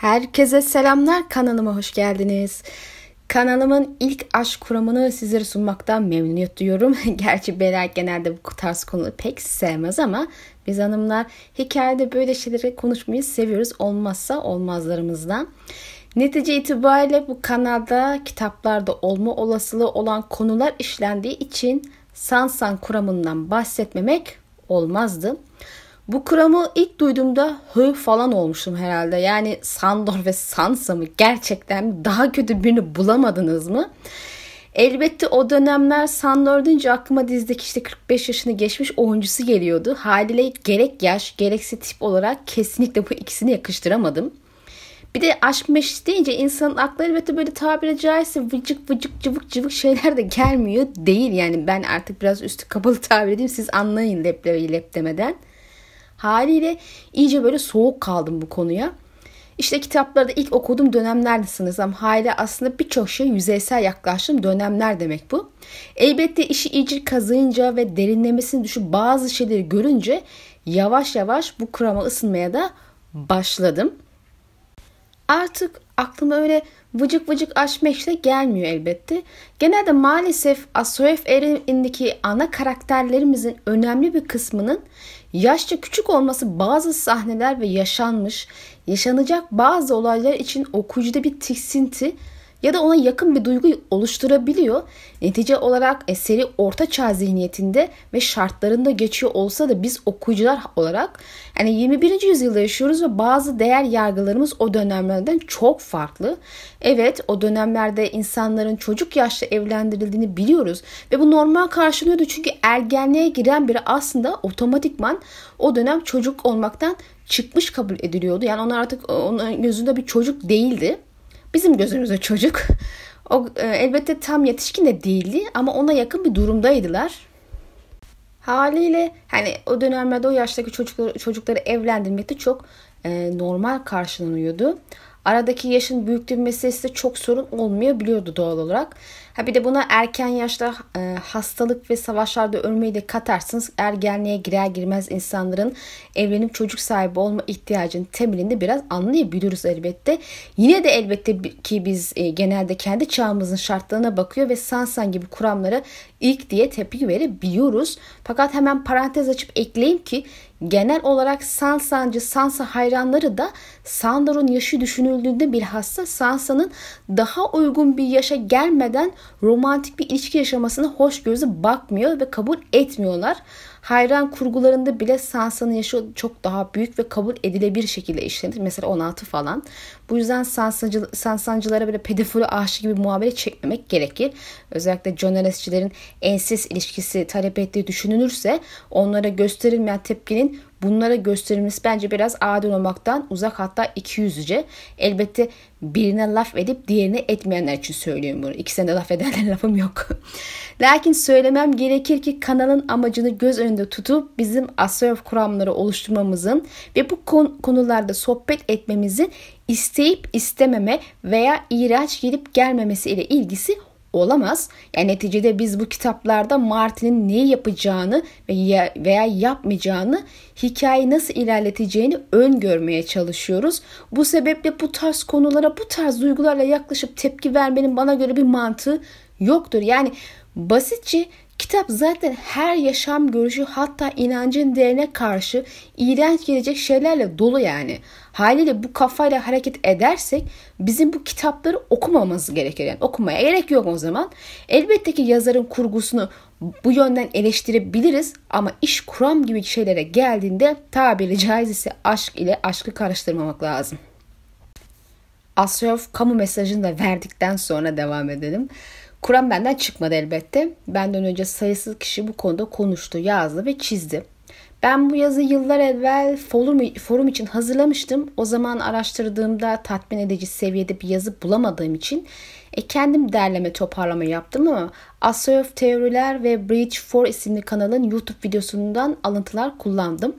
Herkese selamlar kanalıma hoş geldiniz. Kanalımın ilk aşk kuramını sizlere sunmaktan memnuniyet duyuyorum. Gerçi Beler genelde bu tarz konuları pek sevmez ama biz hanımlar hikayede böyle şeyleri konuşmayı seviyoruz. Olmazsa olmazlarımızdan. Netice itibariyle bu kanalda kitaplarda olma olasılığı olan konular işlendiği için Sansan kuramından bahsetmemek olmazdı. Bu kuramı ilk duyduğumda hı falan olmuştum herhalde. Yani Sandor ve Sansa mı gerçekten daha kötü birini bulamadınız mı? Elbette o dönemler Sandor deyince aklıma dizdeki işte 45 yaşını geçmiş oyuncusu geliyordu. Haliyle gerek yaş gerekse tip olarak kesinlikle bu ikisini yakıştıramadım. Bir de aşk meşk deyince insanın aklı elbette böyle tabiri caizse vıcık vıcık cıvık cıvık şeyler de gelmiyor değil. Yani ben artık biraz üstü kapalı tabir edeyim siz anlayın leplemeyi lep demeden. Haliyle iyice böyle soğuk kaldım bu konuya. İşte kitaplarda ilk okuduğum dönemlerdi sanırsam. Hala aslında birçok şey yüzeysel yaklaştığım dönemler demek bu. Elbette işi iyice kazıyınca ve derinlemesini düşüp bazı şeyleri görünce yavaş yavaş bu kurama ısınmaya da başladım. Artık aklıma öyle vıcık vıcık aşk meşle gelmiyor elbette. Genelde maalesef Asoef Eren'indeki ana karakterlerimizin önemli bir kısmının yaşça küçük olması bazı sahneler ve yaşanmış, yaşanacak bazı olaylar için okuyucuda bir tiksinti ya da ona yakın bir duygu oluşturabiliyor. Netice olarak eseri orta çağ zihniyetinde ve şartlarında geçiyor olsa da biz okuyucular olarak yani 21. yüzyılda yaşıyoruz ve bazı değer yargılarımız o dönemlerden çok farklı. Evet o dönemlerde insanların çocuk yaşta evlendirildiğini biliyoruz ve bu normal karşılıyordu çünkü ergenliğe giren biri aslında otomatikman o dönem çocuk olmaktan çıkmış kabul ediliyordu. Yani onlar artık onun gözünde bir çocuk değildi. Bizim gözümüzde çocuk. O e, elbette tam yetişkin de değildi ama ona yakın bir durumdaydılar. Haliyle hani o dönemlerde o yaştaki çocukları, çocukları evlendirmekte çok e, normal karşılanıyordu. Aradaki yaşın büyüklüğü meselesi de çok sorun olmayabiliyordu doğal olarak. Ha bir de buna erken yaşta e, hastalık ve savaşlarda ölmeyi de katarsınız. Ergenliğe girer girmez insanların evlenip çocuk sahibi olma ihtiyacının temelinde biraz anlayabiliyoruz elbette. Yine de elbette ki biz e, genelde kendi çağımızın şartlarına bakıyor ve Sansan gibi kuramlara ilk diye tepki verebiliyoruz. Fakat hemen parantez açıp ekleyeyim ki genel olarak Sansancı Sansa hayranları da Sandor'un yaşı düşünüldüğünde bilhassa Sansa'nın daha uygun bir yaşa gelmeden romantik bir ilişki yaşamasına hoşgörüsü bakmıyor ve kabul etmiyorlar. Hayran kurgularında bile Sansa'nın yaşı çok daha büyük ve kabul edilebilir şekilde işlenir. Mesela 16 falan. Bu yüzden Sansancı, Sansancılara böyle pedofili aşık gibi muamele çekmemek gerekir. Özellikle journalistçilerin enses ilişkisi talep ettiği düşünülürse onlara gösterilmeyen tepkinin bunlara gösterilmesi bence biraz adil olmaktan uzak hatta iki yüzüce. Elbette birine laf edip diğerine etmeyenler için söylüyorum bunu. İkisine de laf edenler lafım yok. Lakin söylemem gerekir ki kanalın amacını göz önünde tutup bizim Astrolog kuramları oluşturmamızın ve bu konularda sohbet etmemizin isteyip istememe veya iğrenç gelip gelmemesi ile ilgisi olamaz. Yani neticede biz bu kitaplarda Martin'in ne yapacağını veya yapmayacağını, hikayeyi nasıl ilerleteceğini öngörmeye çalışıyoruz. Bu sebeple bu tarz konulara, bu tarz duygularla yaklaşıp tepki vermenin bana göre bir mantığı yoktur. Yani basitçe Kitap zaten her yaşam görüşü hatta inancın değerine karşı iğrenç gelecek şeylerle dolu yani. Haliyle bu kafayla hareket edersek bizim bu kitapları okumamız gerekir. Yani okumaya gerek yok o zaman. Elbette ki yazarın kurgusunu bu yönden eleştirebiliriz ama iş kuram gibi şeylere geldiğinde tabiri caiz ise aşk ile aşkı karıştırmamak lazım. Asyof kamu mesajını da verdikten sonra devam edelim. Kur'an benden çıkmadı elbette. Benden önce sayısız kişi bu konuda konuştu, yazdı ve çizdi. Ben bu yazı yıllar evvel forum, forum için hazırlamıştım. O zaman araştırdığımda tatmin edici seviyede bir yazı bulamadığım için e, kendim derleme toparlama yaptım ama Asoyov Teoriler ve Bridge 4 isimli kanalın YouTube videosundan alıntılar kullandım.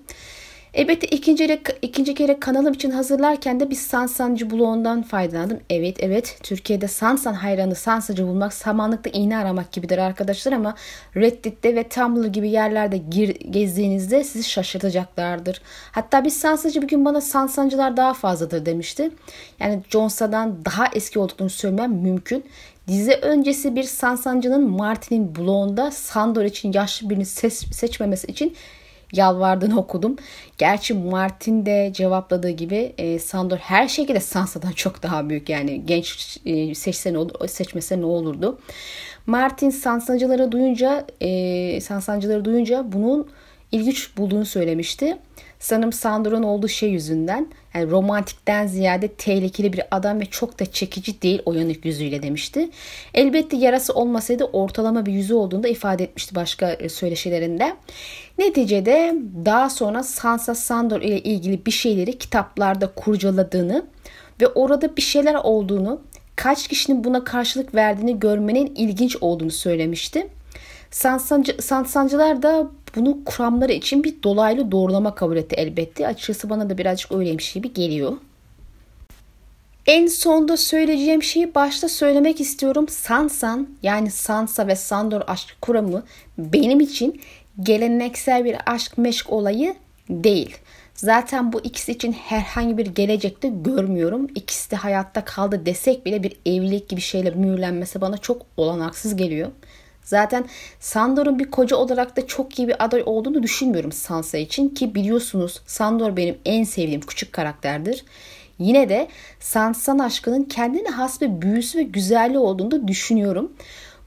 Elbette ikinci, ikinci kere kanalım için hazırlarken de bir Sansancı bloğundan faydalandım. Evet evet Türkiye'de Sansan hayranı Sansancı bulmak samanlıkta iğne aramak gibidir arkadaşlar ama Reddit'te ve Tumblr gibi yerlerde gir, gezdiğinizde sizi şaşırtacaklardır. Hatta bir Sansancı bir gün bana Sansancılar daha fazladır demişti. Yani Jones'dan daha eski olduklarını söylemem mümkün. Dizi öncesi bir Sansancı'nın Martin'in bloğunda Sandor için yaşlı birini seç, seçmemesi için yalvardığını okudum. Gerçi Martin de cevapladığı gibi e, Sandor her şekilde Sansa'dan çok daha büyük yani genç e, seçse ne seçmese ne olurdu. Martin Sansancıları duyunca e, Sansancıları duyunca bunun ilginç bulduğunu söylemişti. Sanırım Sandor'un olduğu şey yüzünden yani romantikten ziyade tehlikeli bir adam ve çok da çekici değil o yanık yüzüyle demişti. Elbette yarası olmasaydı ortalama bir yüzü olduğunu da ifade etmişti başka e, söyleşilerinde. Neticede daha sonra Sansa Sandor ile ilgili bir şeyleri kitaplarda kurcaladığını ve orada bir şeyler olduğunu, kaç kişinin buna karşılık verdiğini görmenin ilginç olduğunu söylemişti. Sansancı, Sansancılar da bunu kuramları için bir dolaylı doğrulama kabul etti elbette. Açıkçası bana da birazcık öyleymiş gibi geliyor. En sonda söyleyeceğim şeyi başta söylemek istiyorum. Sansan yani Sansa ve Sandor aşk kuramı benim için geleneksel bir aşk meşk olayı değil. Zaten bu ikisi için herhangi bir gelecekte görmüyorum. İkisi de hayatta kaldı desek bile bir evlilik gibi şeyle mühürlenmesi bana çok olanaksız geliyor. Zaten Sandor'un bir koca olarak da çok iyi bir aday olduğunu düşünmüyorum Sansa için ki biliyorsunuz Sandor benim en sevdiğim küçük karakterdir. Yine de Sansa aşkının kendine has bir büyüsü ve güzelliği olduğunu da düşünüyorum.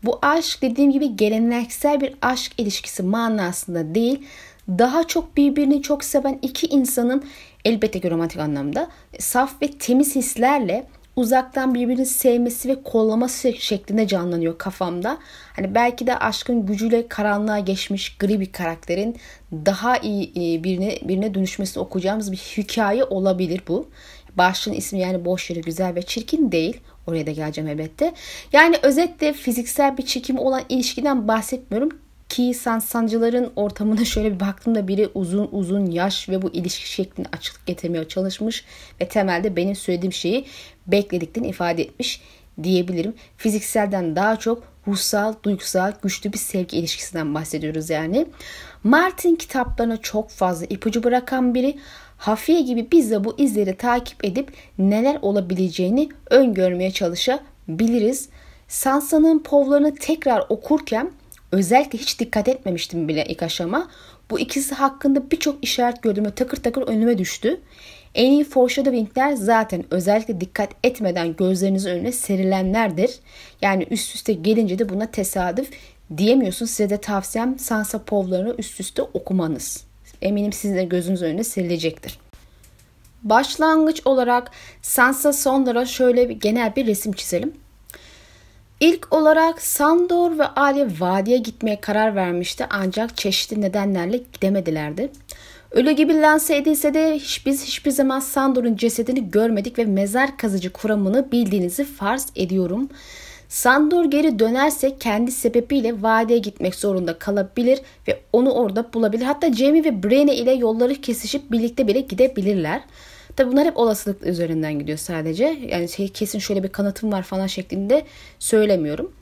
Bu aşk dediğim gibi geleneksel bir aşk ilişkisi manasında değil, daha çok birbirini çok seven iki insanın elbette ki romantik anlamda saf ve temiz hislerle uzaktan birbirini sevmesi ve kollaması şeklinde canlanıyor kafamda. Hani belki de aşkın gücüyle karanlığa geçmiş gri bir karakterin daha iyi e, birine birine dönüşmesini okuyacağımız bir hikaye olabilir bu. Başlığın ismi yani boş yere güzel ve çirkin değil. Oraya da geleceğim elbette. Yani özetle fiziksel bir çekim olan ilişkiden bahsetmiyorum ki sancıların ortamına şöyle bir baktığımda biri uzun uzun yaş ve bu ilişki şeklini açıklık getirmeye çalışmış ve temelde benim söylediğim şeyi beklediklerini ifade etmiş diyebilirim. Fizikselden daha çok ruhsal, duygusal, güçlü bir sevgi ilişkisinden bahsediyoruz yani. Martin kitaplarına çok fazla ipucu bırakan biri. Hafiye gibi biz de bu izleri takip edip neler olabileceğini öngörmeye çalışabiliriz. Sansa'nın povlarını tekrar okurken özellikle hiç dikkat etmemiştim bile ilk aşama. Bu ikisi hakkında birçok işaret gördüm ve takır takır önüme düştü. En iyi foreshadowingler zaten özellikle dikkat etmeden gözlerinizin önüne serilenlerdir. Yani üst üste gelince de buna tesadüf diyemiyorsun. Size de tavsiyem Sansa povlarını üst üste okumanız. Eminim sizin de gözünüz önüne serilecektir. Başlangıç olarak Sansa Sondar'a şöyle bir genel bir resim çizelim. İlk olarak Sandor ve Ali vadiye gitmeye karar vermişti ancak çeşitli nedenlerle gidemedilerdi. Ölü gibi lanse edilse de hiç, biz hiçbir zaman Sandor'un cesedini görmedik ve mezar kazıcı kuramını bildiğinizi farz ediyorum. Sandor geri dönerse kendi sebebiyle vadiye gitmek zorunda kalabilir ve onu orada bulabilir. Hatta Jamie ve Brienne ile yolları kesişip birlikte bile gidebilirler. Tabi bunlar hep olasılık üzerinden gidiyor sadece. Yani şey, kesin şöyle bir kanıtım var falan şeklinde söylemiyorum.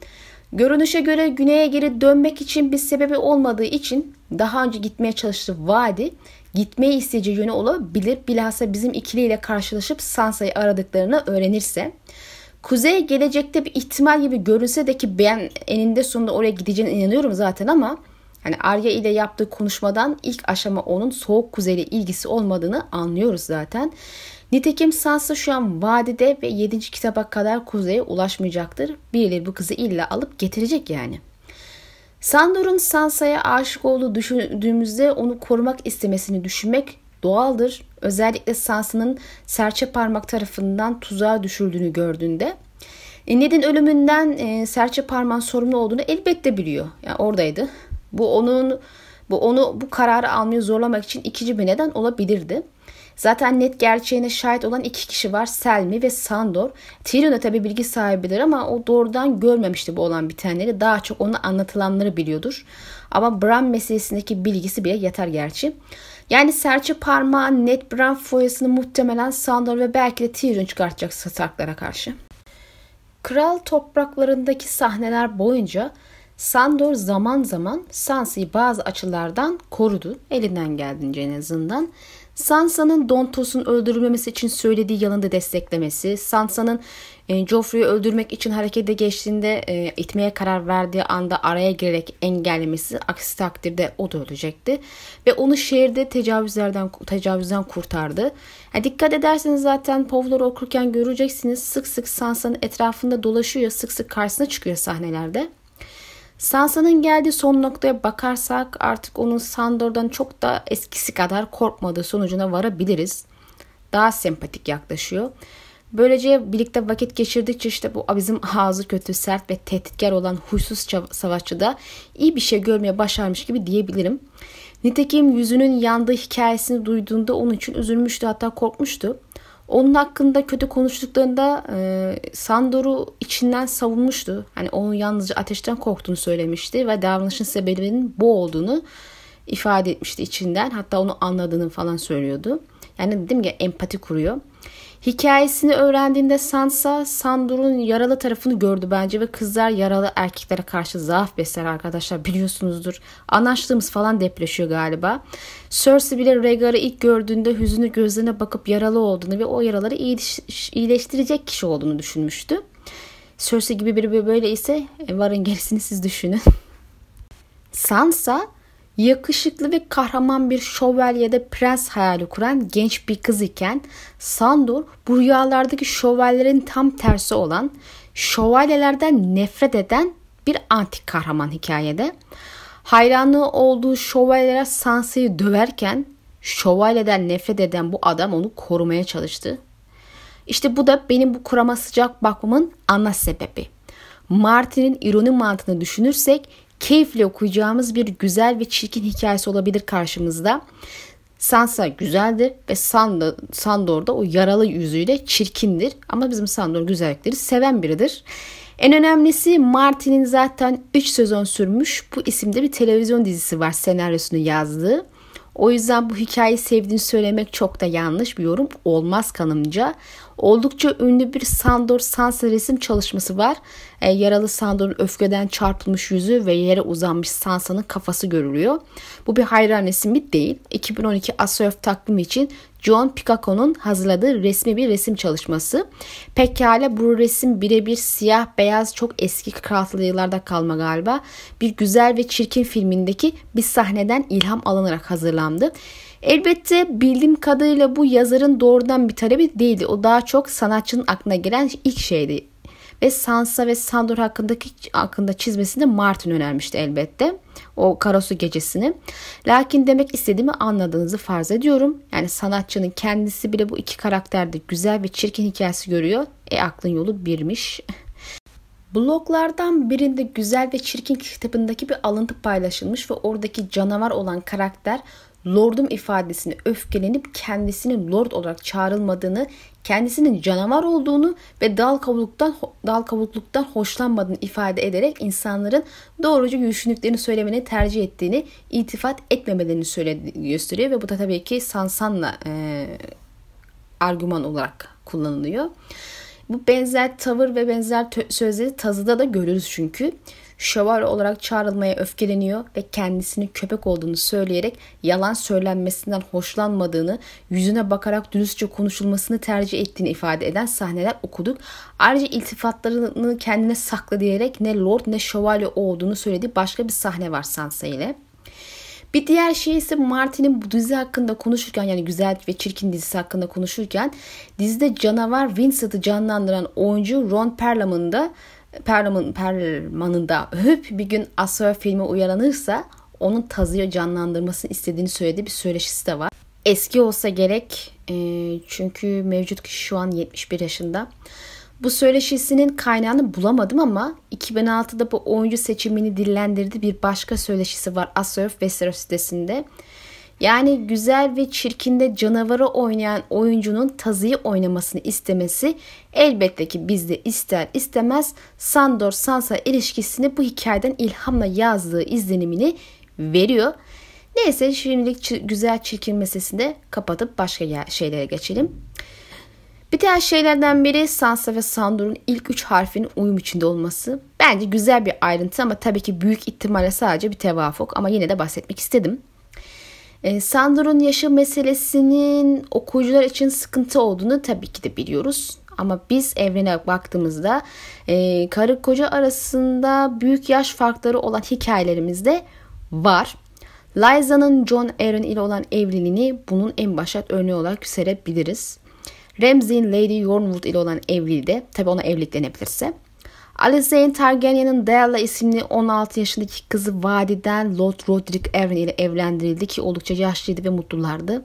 Görünüşe göre güneye geri dönmek için bir sebebi olmadığı için daha önce gitmeye çalıştığı vadi gitmeyi isteyeceği yönü olabilir. Bilhassa bizim ikiliyle karşılaşıp Sansa'yı aradıklarını öğrenirse. Kuzey gelecekte bir ihtimal gibi görünse de ki ben eninde sonunda oraya gideceğine inanıyorum zaten ama hani Arya ile yaptığı konuşmadan ilk aşama onun soğuk kuzeyle ilgisi olmadığını anlıyoruz zaten. Nitekim Sansa şu an vadide ve 7. kitaba kadar kuzeye ulaşmayacaktır. Birileri bu kızı illa alıp getirecek yani. Sandor'un Sansa'ya aşık olduğu düşündüğümüzde onu korumak istemesini düşünmek doğaldır. Özellikle Sansa'nın serçe parmak tarafından tuzağa düşürdüğünü gördüğünde. E, Ned'in ölümünden e, serçe parmağın sorumlu olduğunu elbette biliyor. Yani oradaydı. Bu onun bu onu bu kararı almayı zorlamak için ikinci bir neden olabilirdi. Zaten net gerçeğine şahit olan iki kişi var. Selmi ve Sandor. Tyrion da tabi bilgi sahibidir ama o doğrudan görmemişti bu olan bitenleri. Daha çok ona anlatılanları biliyordur. Ama Bran meselesindeki bilgisi bile yeter gerçi. Yani serçe parmağı Ned Brown foyasını muhtemelen Sandor ve belki de Tyrion çıkartacak Starklara karşı. Kral topraklarındaki sahneler boyunca Sandor zaman zaman Sansa'yı bazı açılardan korudu. Elinden geldiğince en azından. Sansa'nın Dontos'un öldürülmemesi için söylediği yanında desteklemesi, Sansa'nın e, Joffrey'i öldürmek için harekete geçtiğinde e, itmeye karar verdiği anda araya girerek engellemesi, aksi takdirde o da ölecekti. Ve onu şehirde tecavüzlerden tecavüzden kurtardı. Yani dikkat ederseniz zaten Povları okurken göreceksiniz sık sık Sansa'nın etrafında dolaşıyor, sık sık karşısına çıkıyor sahnelerde. Sansa'nın geldiği son noktaya bakarsak artık onun Sandor'dan çok da eskisi kadar korkmadığı sonucuna varabiliriz. Daha sempatik yaklaşıyor. Böylece birlikte vakit geçirdikçe işte bu bizim ağzı kötü, sert ve tehditkar olan huysuz savaşçı da iyi bir şey görmeye başarmış gibi diyebilirim. Nitekim yüzünün yandığı hikayesini duyduğunda onun için üzülmüştü hatta korkmuştu. Onun hakkında kötü konuştuklarında e, Sandor'u içinden savunmuştu. Hani onun yalnızca ateşten korktuğunu söylemişti ve davranışın sebebinin bu olduğunu ifade etmişti içinden. Hatta onu anladığını falan söylüyordu. Yani dedim ya empati kuruyor. Hikayesini öğrendiğinde Sansa Sandor'un yaralı tarafını gördü bence ve kızlar yaralı erkeklere karşı zaaf besler arkadaşlar biliyorsunuzdur. Anlaştığımız falan depreşiyor galiba. Cersei bile Rhaegar'ı ilk gördüğünde hüzünlü gözlerine bakıp yaralı olduğunu ve o yaraları iyileştirecek kişi olduğunu düşünmüştü. Cersei gibi biri böyle ise e, varın gerisini siz düşünün. Sansa yakışıklı ve kahraman bir şövalyede prens hayali kuran genç bir kız iken Sandor bu rüyalardaki şövalyerin tam tersi olan şövalyelerden nefret eden bir antik kahraman hikayede. Hayranlığı olduğu şövalyeler Sansa'yı döverken şövalyeden nefret eden bu adam onu korumaya çalıştı. İşte bu da benim bu kurama sıcak bakmamın ana sebebi. Martin'in ironi mantığını düşünürsek keyifle okuyacağımız bir güzel ve çirkin hikayesi olabilir karşımızda. Sansa güzeldir ve Sandor da o yaralı yüzüyle çirkindir. Ama bizim Sandor güzellikleri seven biridir. En önemlisi Martin'in zaten 3 sezon sürmüş bu isimde bir televizyon dizisi var senaryosunu yazdığı. O yüzden bu hikayeyi sevdiğini söylemek çok da yanlış bir yorum olmaz kanımca. Oldukça ünlü bir Sandor Sansa resim çalışması var. E, yaralı Sandor'un öfkeden çarpılmış yüzü ve yere uzanmış Sansa'nın kafası görülüyor. Bu bir hayran resmi değil. 2012 Asoyaf takvimi için John Picaco'nun hazırladığı resmi bir resim çalışması. Pekala bu resim birebir siyah beyaz çok eski krallı yıllarda kalma galiba. Bir güzel ve çirkin filmindeki bir sahneden ilham alınarak hazırlandı. Elbette bildiğim kadarıyla bu yazarın doğrudan bir talebi değildi. O daha çok sanatçının aklına gelen ilk şeydi. Ve Sansa ve Sandor hakkındaki hakkında çizmesini Martin önermişti elbette. O Karasu gecesini. Lakin demek istediğimi anladığınızı farz ediyorum. Yani sanatçının kendisi bile bu iki karakterde güzel ve çirkin hikayesi görüyor. E aklın yolu birmiş. Bloglardan birinde güzel ve çirkin kitabındaki bir alıntı paylaşılmış ve oradaki canavar olan karakter lordum ifadesini öfkelenip kendisinin lord olarak çağrılmadığını, kendisinin canavar olduğunu ve dal kavukluktan dal kavukluktan hoşlanmadığını ifade ederek insanların doğrucu düşündüklerini söylemeni tercih ettiğini, itifat etmemelerini söyledi, gösteriyor ve bu da tabii ki Sansan'la e, argüman olarak kullanılıyor. Bu benzer tavır ve benzer sözleri tazıda da görürüz çünkü şövalye olarak çağrılmaya öfkeleniyor ve kendisini köpek olduğunu söyleyerek yalan söylenmesinden hoşlanmadığını, yüzüne bakarak dürüstçe konuşulmasını tercih ettiğini ifade eden sahneler okuduk. Ayrıca iltifatlarını kendine sakla diyerek ne lord ne şövalye olduğunu söylediği başka bir sahne var Sansa ile. Bir diğer şey ise Martin'in bu dizi hakkında konuşurken yani güzel ve çirkin dizisi hakkında konuşurken dizide canavar Vincent'ı canlandıran oyuncu Ron Perlman'ın da Perlman, Perlman'ında hüp bir gün Asura filmi uyanırsa onun tazıya canlandırmasını istediğini söylediği bir söyleşisi de var. Eski olsa gerek e, çünkü mevcut kişi şu an 71 yaşında. Bu söyleşisinin kaynağını bulamadım ama 2006'da bu oyuncu seçimini dillendirdiği bir başka söyleşisi var Asurf Westeros sitesinde. Yani güzel ve çirkinde canavarı oynayan oyuncunun tazıyı oynamasını istemesi elbette ki bizde ister istemez Sandor Sansa ilişkisini bu hikayeden ilhamla yazdığı izlenimini veriyor. Neyse şimdilik güzel çirkin meselesini kapatıp başka şeylere geçelim. Diğer şeylerden biri Sansa ve Sandor'un ilk üç harfinin uyum içinde olması. Bence güzel bir ayrıntı ama tabii ki büyük ihtimalle sadece bir tevafuk ama yine de bahsetmek istedim. E, Sandor'un yaşı meselesinin okuyucular için sıkıntı olduğunu tabii ki de biliyoruz. Ama biz evrene baktığımızda e, karı koca arasında büyük yaş farkları olan hikayelerimizde var. Lysa'nın John Aaron ile olan evliliğini bunun en başat örneği olarak gösterebiliriz. Ramsay'in Lady Yornwood ile olan evliliği de tabi ona evlilik Alicent Targaryen'ın Della isimli 16 yaşındaki kızı vadiden Lord Roderick Arryn ile evlendirildi ki oldukça yaşlıydı ve mutlulardı.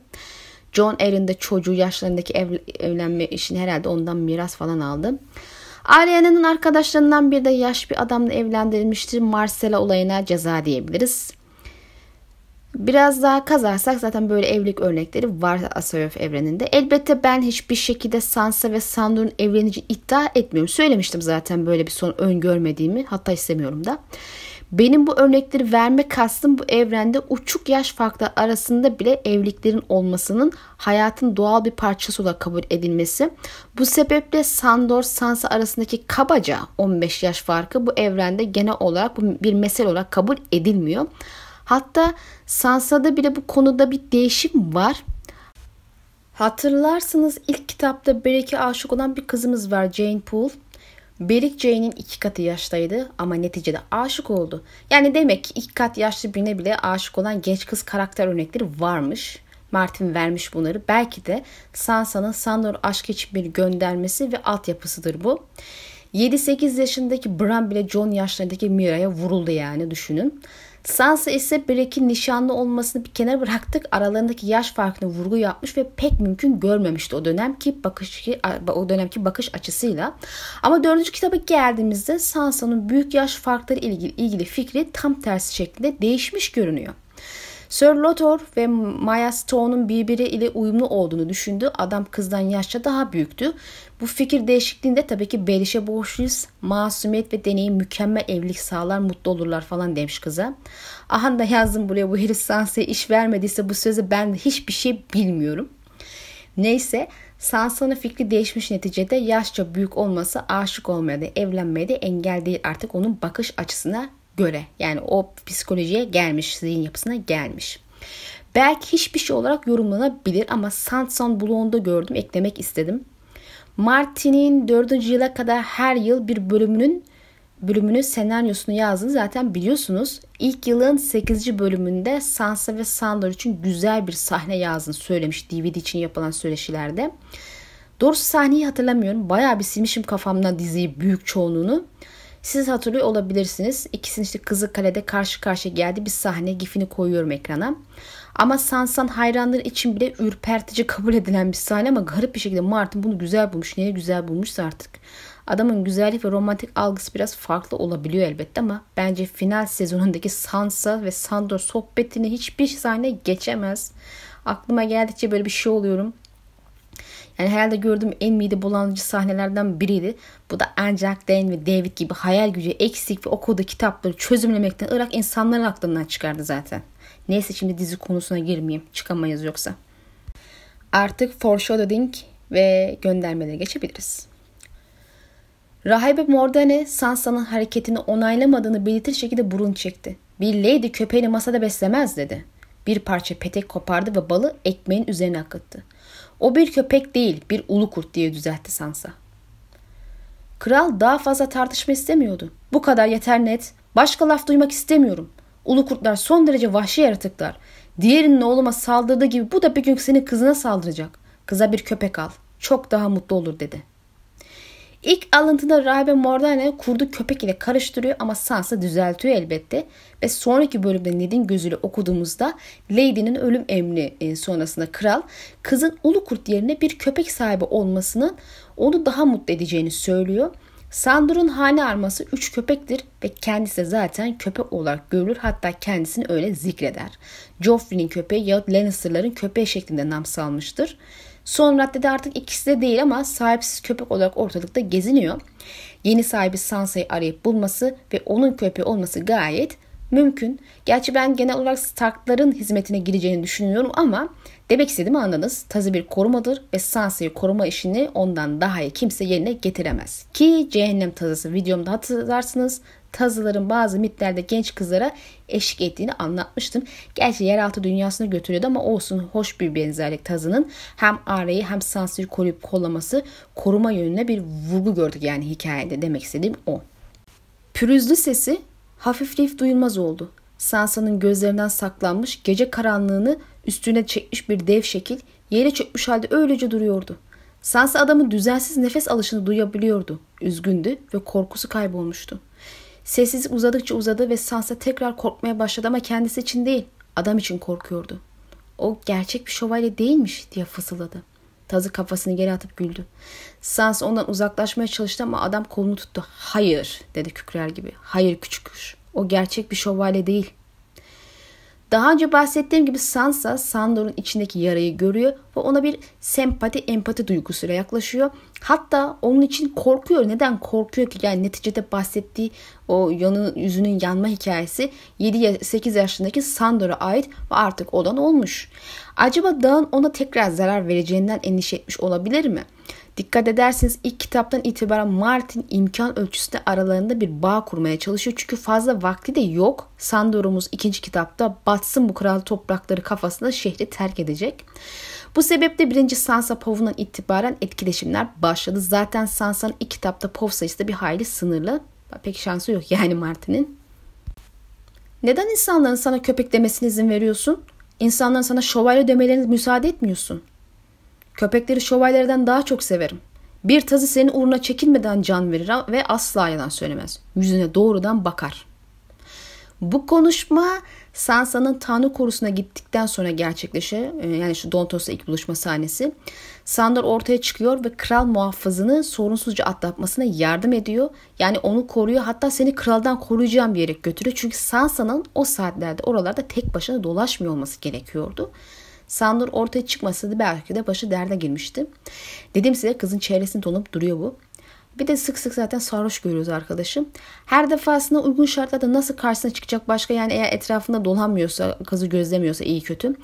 John Arryn de çocuğu yaşlarındaki ev, evlenme işini herhalde ondan miras falan aldı. Arya'nın arkadaşlarından bir de yaş bir adamla evlendirilmiştir. Marcella olayına ceza diyebiliriz. Biraz daha kazarsak zaten böyle evlilik örnekleri var Asayov evreninde. Elbette ben hiçbir şekilde Sansa ve Sandor'un evlenici iddia etmiyorum. Söylemiştim zaten böyle bir son öngörmediğimi. Hatta istemiyorum da. Benim bu örnekleri verme kastım bu evrende uçuk yaş farkları arasında bile evliliklerin olmasının hayatın doğal bir parçası olarak kabul edilmesi. Bu sebeple Sandor Sansa arasındaki kabaca 15 yaş farkı bu evrende genel olarak bir mesele olarak kabul edilmiyor. Hatta Sansa'da bile bu konuda bir değişim var. Hatırlarsınız ilk kitapta Berik'e aşık olan bir kızımız var Jane Poole. Berik Jane'in iki katı yaştaydı ama neticede aşık oldu. Yani demek ki iki kat yaşlı birine bile aşık olan genç kız karakter örnekleri varmış. Martin vermiş bunları. Belki de Sansa'nın Sandor aşk için bir göndermesi ve altyapısıdır bu. 7-8 yaşındaki Bran bile John yaşlarındaki Mira'ya vuruldu yani düşünün. Sansa ise Black'in nişanlı olmasını bir kenara bıraktık. Aralarındaki yaş farkını vurgu yapmış ve pek mümkün görmemişti o dönemki bakış o dönemki bakış açısıyla. Ama dördüncü kitaba geldiğimizde Sansa'nın büyük yaş farkları ilgili ilgili fikri tam tersi şekilde değişmiş görünüyor. Sir Lothar ve Maya Stone'un birbiriyle uyumlu olduğunu düşündü. Adam kızdan yaşça daha büyüktü. Bu fikir değişikliğinde tabii ki Beliş'e borçluyuz. Masumiyet ve deneyim mükemmel evlilik sağlar, mutlu olurlar falan demiş kıza. Aha da yazdım buraya bu herif Sansa'ya iş vermediyse bu sözü ben hiçbir şey bilmiyorum. Neyse Sansa'nın fikri değişmiş neticede yaşça büyük olması aşık olmaya da evlenmeye de engel değil artık onun bakış açısına göre. Yani o psikolojiye gelmiş, zihin yapısına gelmiş. Belki hiçbir şey olarak yorumlanabilir ama Sanson Blonde'da gördüm, eklemek istedim. Martin'in 4. yıla kadar her yıl bir bölümünün bölümünün senaryosunu yazdığını zaten biliyorsunuz. İlk yılın 8. bölümünde Sansa ve Sandor için güzel bir sahne yazdığını söylemiş DVD için yapılan söyleşilerde. Doğrusu sahneyi hatırlamıyorum. Bayağı bir silmişim kafamdan diziyi büyük çoğunluğunu. Siz hatırlıyor olabilirsiniz. İkisinin işte Kızılkale'de karşı karşıya geldi bir sahne gifini koyuyorum ekrana. Ama Sansan hayranları için bile ürpertici kabul edilen bir sahne ama garip bir şekilde Martin bunu güzel bulmuş. Niye güzel bulmuşsa artık. Adamın güzellik ve romantik algısı biraz farklı olabiliyor elbette ama bence final sezonundaki Sansa ve Sandor sohbetini hiçbir sahne geçemez. Aklıma geldikçe böyle bir şey oluyorum. Yani herhalde gördüğüm en mide bulandırıcı sahnelerden biriydi. Bu da ancak Dan ve David gibi hayal gücü eksik ve okuduğu kitapları çözümlemekten Irak insanların aklından çıkardı zaten. Neyse şimdi dizi konusuna girmeyeyim. Çıkamayız yoksa. Artık foreshadowing ve göndermelere geçebiliriz. Rahibe Mordane Sansa'nın hareketini onaylamadığını belirtir şekilde burun çekti. Bir lady köpeğini masada beslemez dedi. Bir parça petek kopardı ve balı ekmeğin üzerine akıttı. O bir köpek değil, bir ulu kurt diye düzeltti Sansa. Kral daha fazla tartışma istemiyordu. Bu kadar yeter net. Başka laf duymak istemiyorum. Ulu kurtlar son derece vahşi yaratıklar. Diğerinin oğluma saldırdığı gibi bu da bir gün senin kızına saldıracak. Kıza bir köpek al. Çok daha mutlu olur dedi. İlk alıntıda Rahibe Mordane kurdu köpek ile karıştırıyor ama Sansa düzeltiyor elbette. Ve sonraki bölümde Ned'in gözüyle okuduğumuzda Lady'nin ölüm emri e, sonrasında kral kızın ulu kurt yerine bir köpek sahibi olmasının onu daha mutlu edeceğini söylüyor. Sandor'un hane arması 3 köpektir ve kendisi zaten köpek olarak görülür hatta kendisini öyle zikreder. Joffrey'nin köpeği yahut Lannister'ların köpeği şeklinde nam salmıştır. Son raddede artık ikisi de değil ama sahipsiz köpek olarak ortalıkta geziniyor. Yeni sahibi Sansa'yı arayıp bulması ve onun köpeği olması gayet Mümkün. Gerçi ben genel olarak Stark'ların hizmetine gireceğini düşünüyorum ama demek istediğimi anladınız. Tazı bir korumadır ve Sansa'yı koruma işini ondan daha iyi kimse yerine getiremez. Ki cehennem tazısı videomda hatırlarsınız. Tazıların bazı mitlerde genç kızlara eşlik ettiğini anlatmıştım. Gerçi yeraltı dünyasına götürüyordu ama olsun hoş bir benzerlik tazının. Hem Arya'yı hem Sansa'yı koruyup kollaması koruma yönüne bir vurgu gördük yani hikayede demek istediğim o. Pürüzlü sesi hafifleyip duyulmaz oldu. Sansa'nın gözlerinden saklanmış gece karanlığını üstüne çekmiş bir dev şekil yere çökmüş halde öylece duruyordu. Sansa adamın düzensiz nefes alışını duyabiliyordu. Üzgündü ve korkusu kaybolmuştu. Sessizlik uzadıkça uzadı ve Sansa tekrar korkmaya başladı ama kendisi için değil, adam için korkuyordu. O gerçek bir şövalye değilmiş diye fısıldadı. Tazı kafasını geri atıp güldü. Sansa ondan uzaklaşmaya çalıştı ama adam kolunu tuttu. Hayır dedi kükrer gibi. Hayır küçük kuş. O gerçek bir şövalye değil. Daha önce bahsettiğim gibi Sansa Sandor'un içindeki yarayı görüyor ve ona bir sempati empati duygusuyla yaklaşıyor. Hatta onun için korkuyor. Neden korkuyor ki? Yani neticede bahsettiği o yanı, yüzünün yanma hikayesi 7-8 yaşındaki Sandor'a ait ve artık olan olmuş. Acaba dağın ona tekrar zarar vereceğinden endişe etmiş olabilir mi? Dikkat ederseniz ilk kitaptan itibaren Martin imkan ölçüsünde aralarında bir bağ kurmaya çalışıyor. Çünkü fazla vakti de yok. Sandor'umuz ikinci kitapta batsın bu kral toprakları kafasında şehri terk edecek. Bu sebeple birinci Sansa Pov'undan itibaren etkileşimler başladı. Zaten Sansa'nın ilk kitapta Pov sayısı da bir hayli sınırlı. Pek şansı yok yani Martin'in. Neden insanların sana köpek demesine izin veriyorsun? İnsanların sana şövalye demelerine müsaade etmiyorsun. Köpekleri şövalyelerden daha çok severim. Bir tazı senin uğruna çekinmeden can verir ve asla yalan söylemez. Yüzüne doğrudan bakar. Bu konuşma Sansa'nın Tanrı korusuna gittikten sonra gerçekleşiyor. Ee, yani şu Dontos'la ilk buluşma sahnesi. Sandor ortaya çıkıyor ve kral muhafızını sorunsuzca atlatmasına yardım ediyor. Yani onu koruyor. Hatta seni kraldan koruyacağım bir yere götürüyor. Çünkü Sansa'nın o saatlerde oralarda tek başına dolaşmıyor olması gerekiyordu. Sandor ortaya çıkmasaydı belki de başı derde girmişti. Dedim size kızın çevresini donup duruyor bu. Bir de sık sık zaten sarhoş görüyoruz arkadaşım. Her defasında uygun şartlarda nasıl karşısına çıkacak başka yani eğer etrafında dolanmıyorsa, kızı gözlemiyorsa iyi kötü.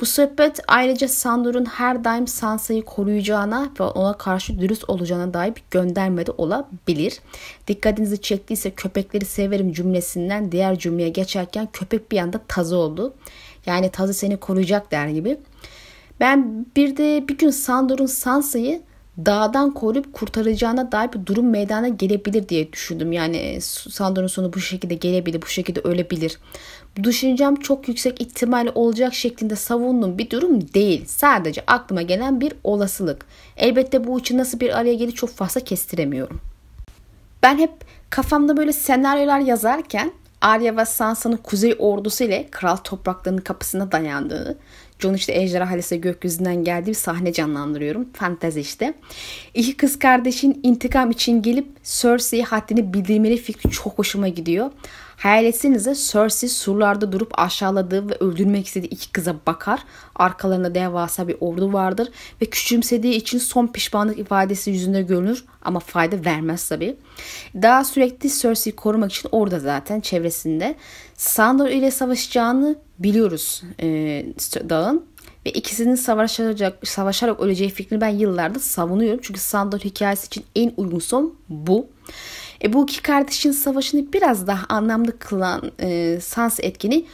Bu sohbet ayrıca Sandor'un her daim Sansa'yı koruyacağına ve ona karşı dürüst olacağına dair bir gönderme de olabilir. Dikkatinizi çektiyse köpekleri severim cümlesinden diğer cümleye geçerken köpek bir anda tazı oldu. Yani tazı seni koruyacak der gibi. Ben bir de bir gün Sandor'un Sansa'yı dağdan koruyup kurtaracağına dair bir durum meydana gelebilir diye düşündüm. Yani Sandor'un sonu bu şekilde gelebilir, bu şekilde ölebilir. Bu düşüncem çok yüksek ihtimal olacak şeklinde savunduğum bir durum değil. Sadece aklıma gelen bir olasılık. Elbette bu için nasıl bir araya gelir çok fazla kestiremiyorum. Ben hep kafamda böyle senaryolar yazarken Arya ve Sansa'nın kuzey ordusu ile kral topraklarının kapısına dayandığını, Jon işte ejderha halise gökyüzünden geldiği bir sahne canlandırıyorum. Fantezi işte. İki kız kardeşin intikam için gelip Cersei'ye haddini bildirmeli fikri çok hoşuma gidiyor. Hayal etsenize Cersei surlarda durup aşağıladığı ve öldürmek istediği iki kıza bakar. Arkalarında devasa bir ordu vardır ve küçümsediği için son pişmanlık ifadesi yüzünde görünür ama fayda vermez tabi. Daha sürekli Cersei'yi korumak için orada zaten çevresinde. Sandor ile savaşacağını biliyoruz e, dağın ve ikisinin savaşacak, savaşarak öleceği fikrini ben yıllardır savunuyorum. Çünkü Sandor hikayesi için en uygun son bu. E, bu iki kardeşin savaşını biraz daha anlamlı kılan e, sans etkeni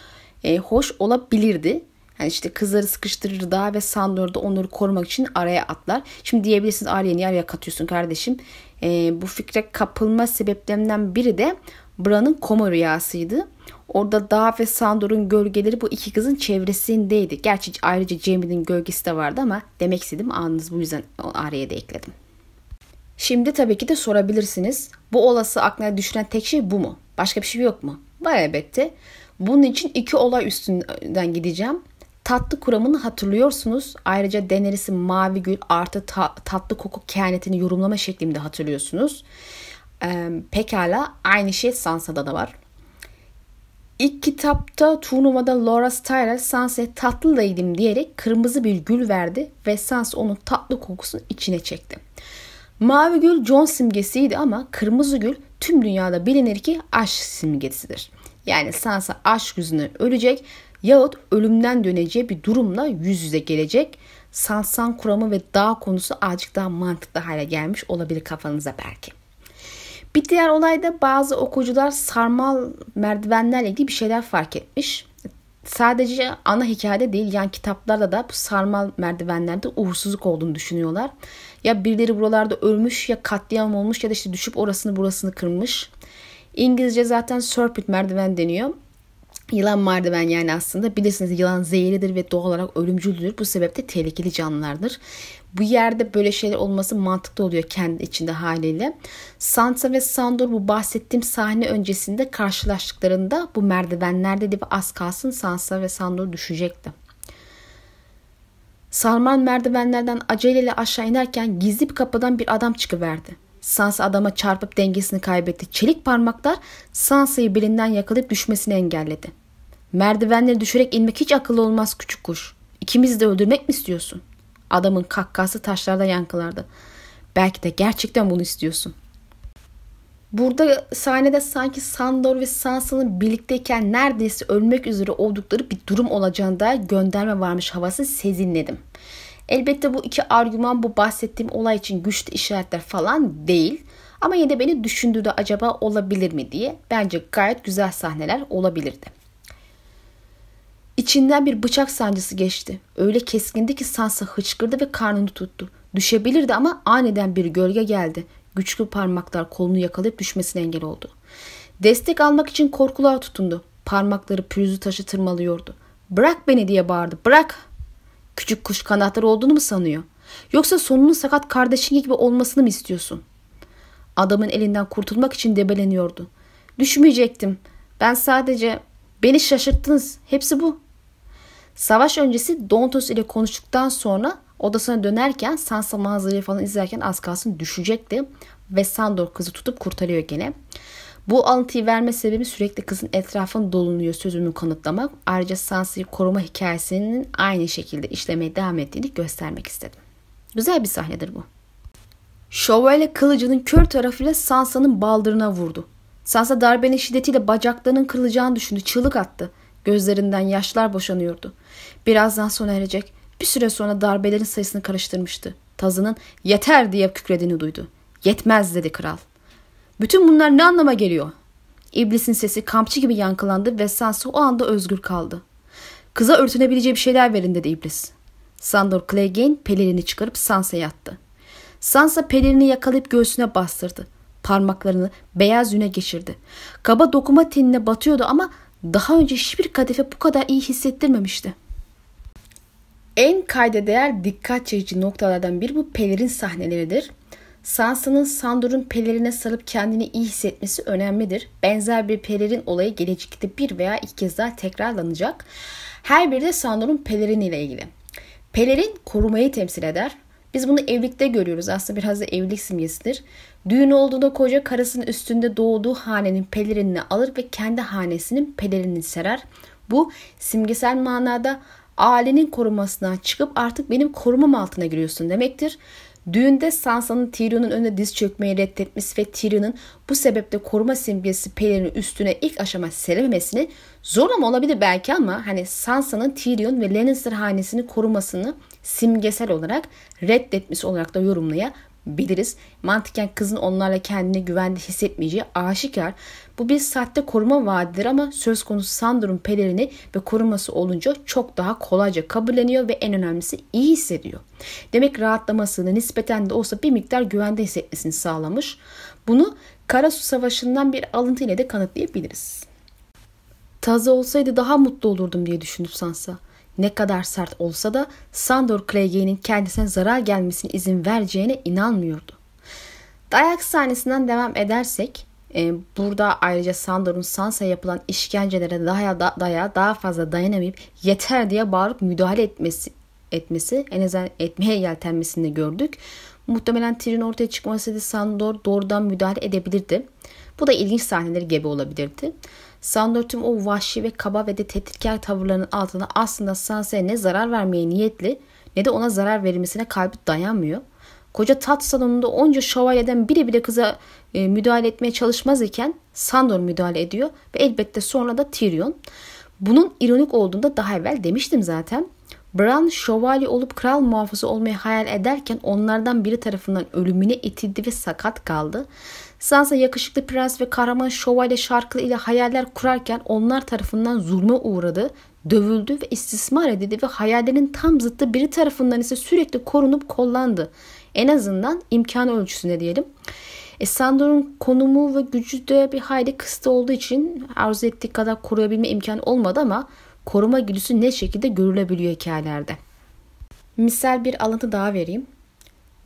e, hoş olabilirdi. Yani işte kızları sıkıştırır daha ve Sandor da onları korumak için araya atlar. Şimdi diyebilirsiniz Arya niye araya katıyorsun kardeşim? E, bu fikre kapılma sebeplerinden biri de Bran'ın koma rüyasıydı. Orada Dağ ve Sandor'un gölgeleri bu iki kızın çevresindeydi. Gerçi ayrıca Jamie'nin gölgesi de vardı ama demek istedim anınız bu yüzden araya da ekledim. Şimdi tabii ki de sorabilirsiniz. Bu olası aklına düşünen tek şey bu mu? Başka bir şey yok mu? Var elbette. Bunun için iki olay üstünden gideceğim. Tatlı kuramını hatırlıyorsunuz. Ayrıca Daenerys'in mavi gül artı ta- tatlı koku kehanetini yorumlama şeklinde hatırlıyorsunuz. Ee, pekala aynı şey Sansa'da da var. İlk kitapta turnuvada Laura Styler Sansa'ya tatlı daydım diyerek kırmızı bir gül verdi ve Sansa onun tatlı kokusunu içine çekti. Mavi gül John simgesiydi ama kırmızı gül tüm dünyada bilinir ki aşk simgesidir. Yani Sansa aşk yüzünden ölecek yahut ölümden döneceği bir durumla yüz yüze gelecek. Sansan kuramı ve dağ konusu azıcık daha mantıklı hale gelmiş olabilir kafanıza belki. Bir diğer olayda bazı okuyucular sarmal merdivenlerle ilgili bir şeyler fark etmiş. Sadece ana hikayede değil yan kitaplarda da bu sarmal merdivenlerde uğursuzluk olduğunu düşünüyorlar. Ya birileri buralarda ölmüş ya katliam olmuş ya da işte düşüp orasını burasını kırmış. İngilizce zaten serpent merdiven deniyor. Yılan merdiven yani aslında bilirsiniz yılan zehirlidir ve doğal olarak ölümcüldür. Bu sebeple tehlikeli canlılardır. Bu yerde böyle şeyler olması mantıklı oluyor kendi içinde haliyle. Sansa ve Sandor bu bahsettiğim sahne öncesinde karşılaştıklarında bu merdivenlerde de az kalsın Sansa ve Sandor düşecekti. Sarman merdivenlerden aceleyle aşağı inerken gizli bir kapıdan bir adam çıkıverdi. Sansa adama çarpıp dengesini kaybetti. Çelik parmaklar Sansa'yı belinden yakalayıp düşmesini engelledi. Merdivenleri düşerek inmek hiç akıllı olmaz küçük kuş. İkimizi de öldürmek mi istiyorsun? Adamın kakkası taşlarda yankılardı. Belki de gerçekten bunu istiyorsun. Burada sahnede sanki Sandor ve Sansa'nın birlikteyken neredeyse ölmek üzere oldukları bir durum olacağında gönderme varmış havası sezinledim. Elbette bu iki argüman bu bahsettiğim olay için güçlü işaretler falan değil. Ama yine de beni düşündürdü acaba olabilir mi diye. Bence gayet güzel sahneler olabilirdi. İçinden bir bıçak sancısı geçti. Öyle keskindi ki Sansa hıçkırdı ve karnını tuttu. Düşebilirdi ama aniden bir gölge geldi. Güçlü parmaklar kolunu yakalayıp düşmesine engel oldu. Destek almak için korkuluğa tutundu. Parmakları pürüzlü taşı tırmalıyordu. Bırak beni diye bağırdı. Bırak. Küçük kuş kanatları olduğunu mu sanıyor? Yoksa sonunun sakat kardeşin gibi olmasını mı istiyorsun? Adamın elinden kurtulmak için debeleniyordu. Düşmeyecektim. Ben sadece beni şaşırttınız. Hepsi bu. Savaş öncesi Dontos ile konuştuktan sonra odasına dönerken Sansa manzarayı falan izlerken az kalsın düşecekti. Ve Sandor kızı tutup kurtarıyor gene. Bu alıntıyı verme sebebi sürekli kızın etrafını dolunuyor sözümü kanıtlamak. Ayrıca Sansa'yı koruma hikayesinin aynı şekilde işlemeye devam ettiğini göstermek istedim. Güzel bir sahnedir bu. Şövalye kılıcının kör tarafıyla Sansa'nın baldırına vurdu. Sansa darbenin şiddetiyle bacaklarının kırılacağını düşündü. Çığlık attı. Gözlerinden yaşlar boşanıyordu. Birazdan sona erecek. Bir süre sonra darbelerin sayısını karıştırmıştı. Tazının yeter diye kükrediğini duydu. Yetmez dedi kral. Bütün bunlar ne anlama geliyor? İblisin sesi kampçı gibi yankılandı ve Sansa o anda özgür kaldı. Kıza örtünebileceği bir şeyler verin dedi iblis. Sandor Clegane pelerini çıkarıp Sansa'ya attı. Sansa pelerini yakalayıp göğsüne bastırdı. Parmaklarını beyaz yüne geçirdi. Kaba dokuma tenine batıyordu ama daha önce hiçbir kadife bu kadar iyi hissettirmemişti. En kayda değer dikkat çekici noktalardan biri bu pelerin sahneleridir. Sansa'nın Sandor'un pelerine sarıp kendini iyi hissetmesi önemlidir. Benzer bir pelerin olayı gelecekte bir veya iki kez daha tekrarlanacak. Her biri de Sandor'un pelerin ile ilgili. Pelerin korumayı temsil eder. Biz bunu evlilikte görüyoruz. Aslında biraz da evlilik simgesidir. Düğün olduğunda koca karısının üstünde doğduğu hanenin pelerinini alır ve kendi hanesinin pelerini serer. Bu simgesel manada ailenin korumasından çıkıp artık benim korumam altına giriyorsun demektir. Düğünde Sansa'nın Tyrion'un önüne diz çökmeyi reddetmesi ve Tyrion'un bu sebeple koruma simgesi pelerini üstüne ilk aşama serememesini zorlama olabilir belki ama hani Sansa'nın Tyrion ve Lannister hanesini korumasını simgesel olarak reddetmesi olarak da yorumlayabiliriz. Mantıken kızın onlarla kendini güvende hissetmeyeceği aşikar. Bu bir sahte koruma vaadidir ama söz konusu Sandor'un pelerini ve koruması olunca çok daha kolayca kabulleniyor ve en önemlisi iyi hissediyor. Demek rahatlamasını nispeten de olsa bir miktar güvende hissetmesini sağlamış. Bunu Karasu Savaşı'ndan bir alıntı ile de kanıtlayabiliriz. Tazı olsaydı daha mutlu olurdum diye düşündü Sansa. Ne kadar sert olsa da Sandor Clegane'in kendisine zarar gelmesine izin vereceğine inanmıyordu. Dayak sahnesinden devam edersek e, burada ayrıca Sandor'un Sansa'ya yapılan işkencelere daha, da, daya daha fazla dayanamayıp yeter diye bağırıp müdahale etmesi etmesi en azından etmeye yeltenmesini gördük. Muhtemelen Tyrion ortaya çıkmasaydı Sandor doğrudan müdahale edebilirdi. Bu da ilginç sahneleri gebe olabilirdi. Sandor tüm o vahşi ve kaba ve de tehditkar tavırlarının altında aslında Sansa'ya ne zarar vermeye niyetli ne de ona zarar verilmesine kalbi dayanmıyor. Koca tat salonunda onca şövalyeden biri bile kıza e, müdahale etmeye çalışmaz iken Sandor müdahale ediyor ve elbette sonra da Tyrion. Bunun ironik olduğunda daha evvel demiştim zaten. Bran şövalye olup kral muhafızı olmayı hayal ederken onlardan biri tarafından ölümüne itildi ve sakat kaldı. Sansa yakışıklı prens ve kahraman şövalye şarkılı ile hayaller kurarken onlar tarafından zulme uğradı, dövüldü ve istismar edildi ve hayallerin tam zıttı biri tarafından ise sürekli korunup kollandı. En azından imkan ölçüsünde diyelim. E, Sandor'un konumu ve gücü de bir hayli kısıtlı olduğu için arzu ettiği kadar koruyabilme imkanı olmadı ama koruma güdüsü ne şekilde görülebiliyor hikayelerde. Misal bir alıntı daha vereyim.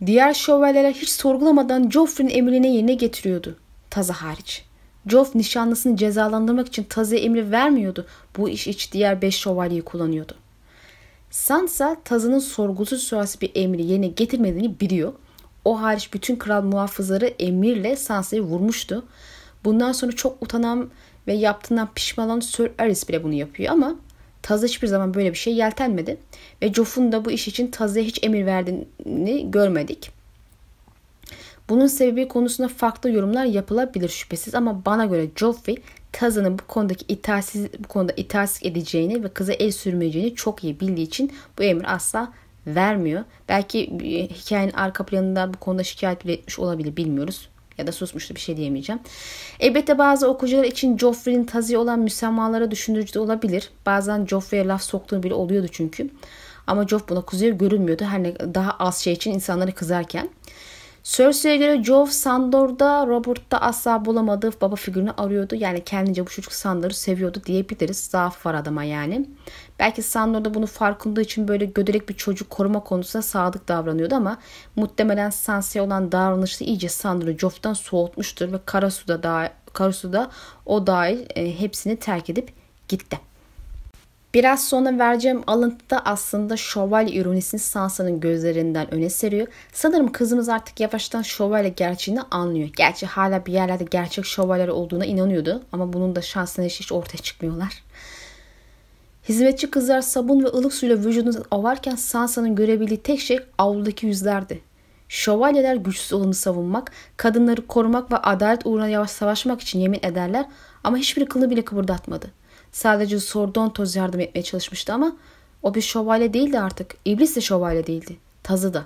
Diğer şövalyeler hiç sorgulamadan Joffrey'nin emrini yerine getiriyordu. Taza hariç. Joff nişanlısını cezalandırmak için Taz'a emri vermiyordu. Bu iş için diğer beş şövalyeyi kullanıyordu. Sansa Taz'ın sorgusuz sualsiz bir emri yerine getirmediğini biliyor. O hariç bütün kral muhafızları emirle Sansa'yı vurmuştu. Bundan sonra çok utanan ve yaptığından pişman olan Sir Aris bile bunu yapıyor ama Taz hiçbir zaman böyle bir şey yeltenmedi. Ve Joff'un da bu iş için Taz'a hiç emir verdiğini görmedik. Bunun sebebi konusunda farklı yorumlar yapılabilir şüphesiz ama bana göre Joffrey Taz'ın bu konudaki itaatsiz bu konuda itaatsiz edeceğini ve kıza el sürmeyeceğini çok iyi bildiği için bu emir asla vermiyor. Belki hikayenin arka planında bu konuda şikayet bile etmiş olabilir bilmiyoruz. Ya da susmuştu bir şey diyemeyeceğim. Elbette bazı okuyucular için Joffrey'in tazi olan müsemmalara düşündürücü de olabilir. Bazen Joffrey'e laf soktuğu bile oluyordu çünkü. Ama Joff buna kızıyor görünmüyordu. Her ne daha az şey için insanları kızarken. Cersei'ye göre Joff Sandor'da Robert'ta asla bulamadığı baba figürünü arıyordu. Yani kendince bu çocuk Sandor'u seviyordu diyebiliriz. Zaaf var adama yani. Belki Sandor da bunu farkında için böyle göderek bir çocuk koruma konusunda sadık davranıyordu ama muhtemelen Sansa olan davranışı iyice Sandor'u Joff'tan soğutmuştur ve Karasu'da, da, Karasu'da o dahil e, hepsini terk edip gitti. Biraz sonra vereceğim alıntıda aslında şövalye ironisini Sansa'nın gözlerinden öne seriyor. Sanırım kızımız artık yavaştan şövalye gerçeğini anlıyor. Gerçi hala bir yerlerde gerçek şövalyeler olduğuna inanıyordu ama bunun da şansına hiç, hiç ortaya çıkmıyorlar. Hizmetçi kızlar sabun ve ılık suyla vücudunu avarken Sansa'nın görebildiği tek şey avludaki yüzlerdi. Şövalyeler güçsüz olanı savunmak, kadınları korumak ve adalet uğruna yavaş savaşmak için yemin ederler ama hiçbir kılını bile kıpırdatmadı. Sadece Sordontoz yardım etmeye çalışmıştı ama o bir şövalye değildi artık. İblis de şövalye değildi. Tazı da.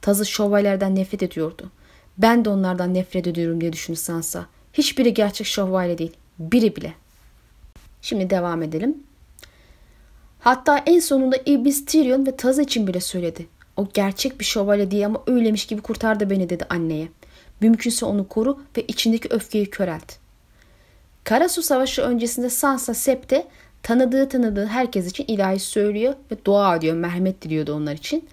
Tazı şövalyelerden nefret ediyordu. Ben de onlardan nefret ediyorum diye düşündü Sansa. Hiçbiri gerçek şövalye değil. Biri bile. Şimdi devam edelim. Hatta en sonunda İblis Tyrion ve Taz için bile söyledi. O gerçek bir şövalye değil ama öylemiş gibi kurtardı beni dedi anneye. Mümkünse onu koru ve içindeki öfkeyi körelt. Karasu Savaşı öncesinde Sansa Septe tanıdığı tanıdığı herkes için ilahi söylüyor ve dua ediyor. Merhamet diliyordu onlar için.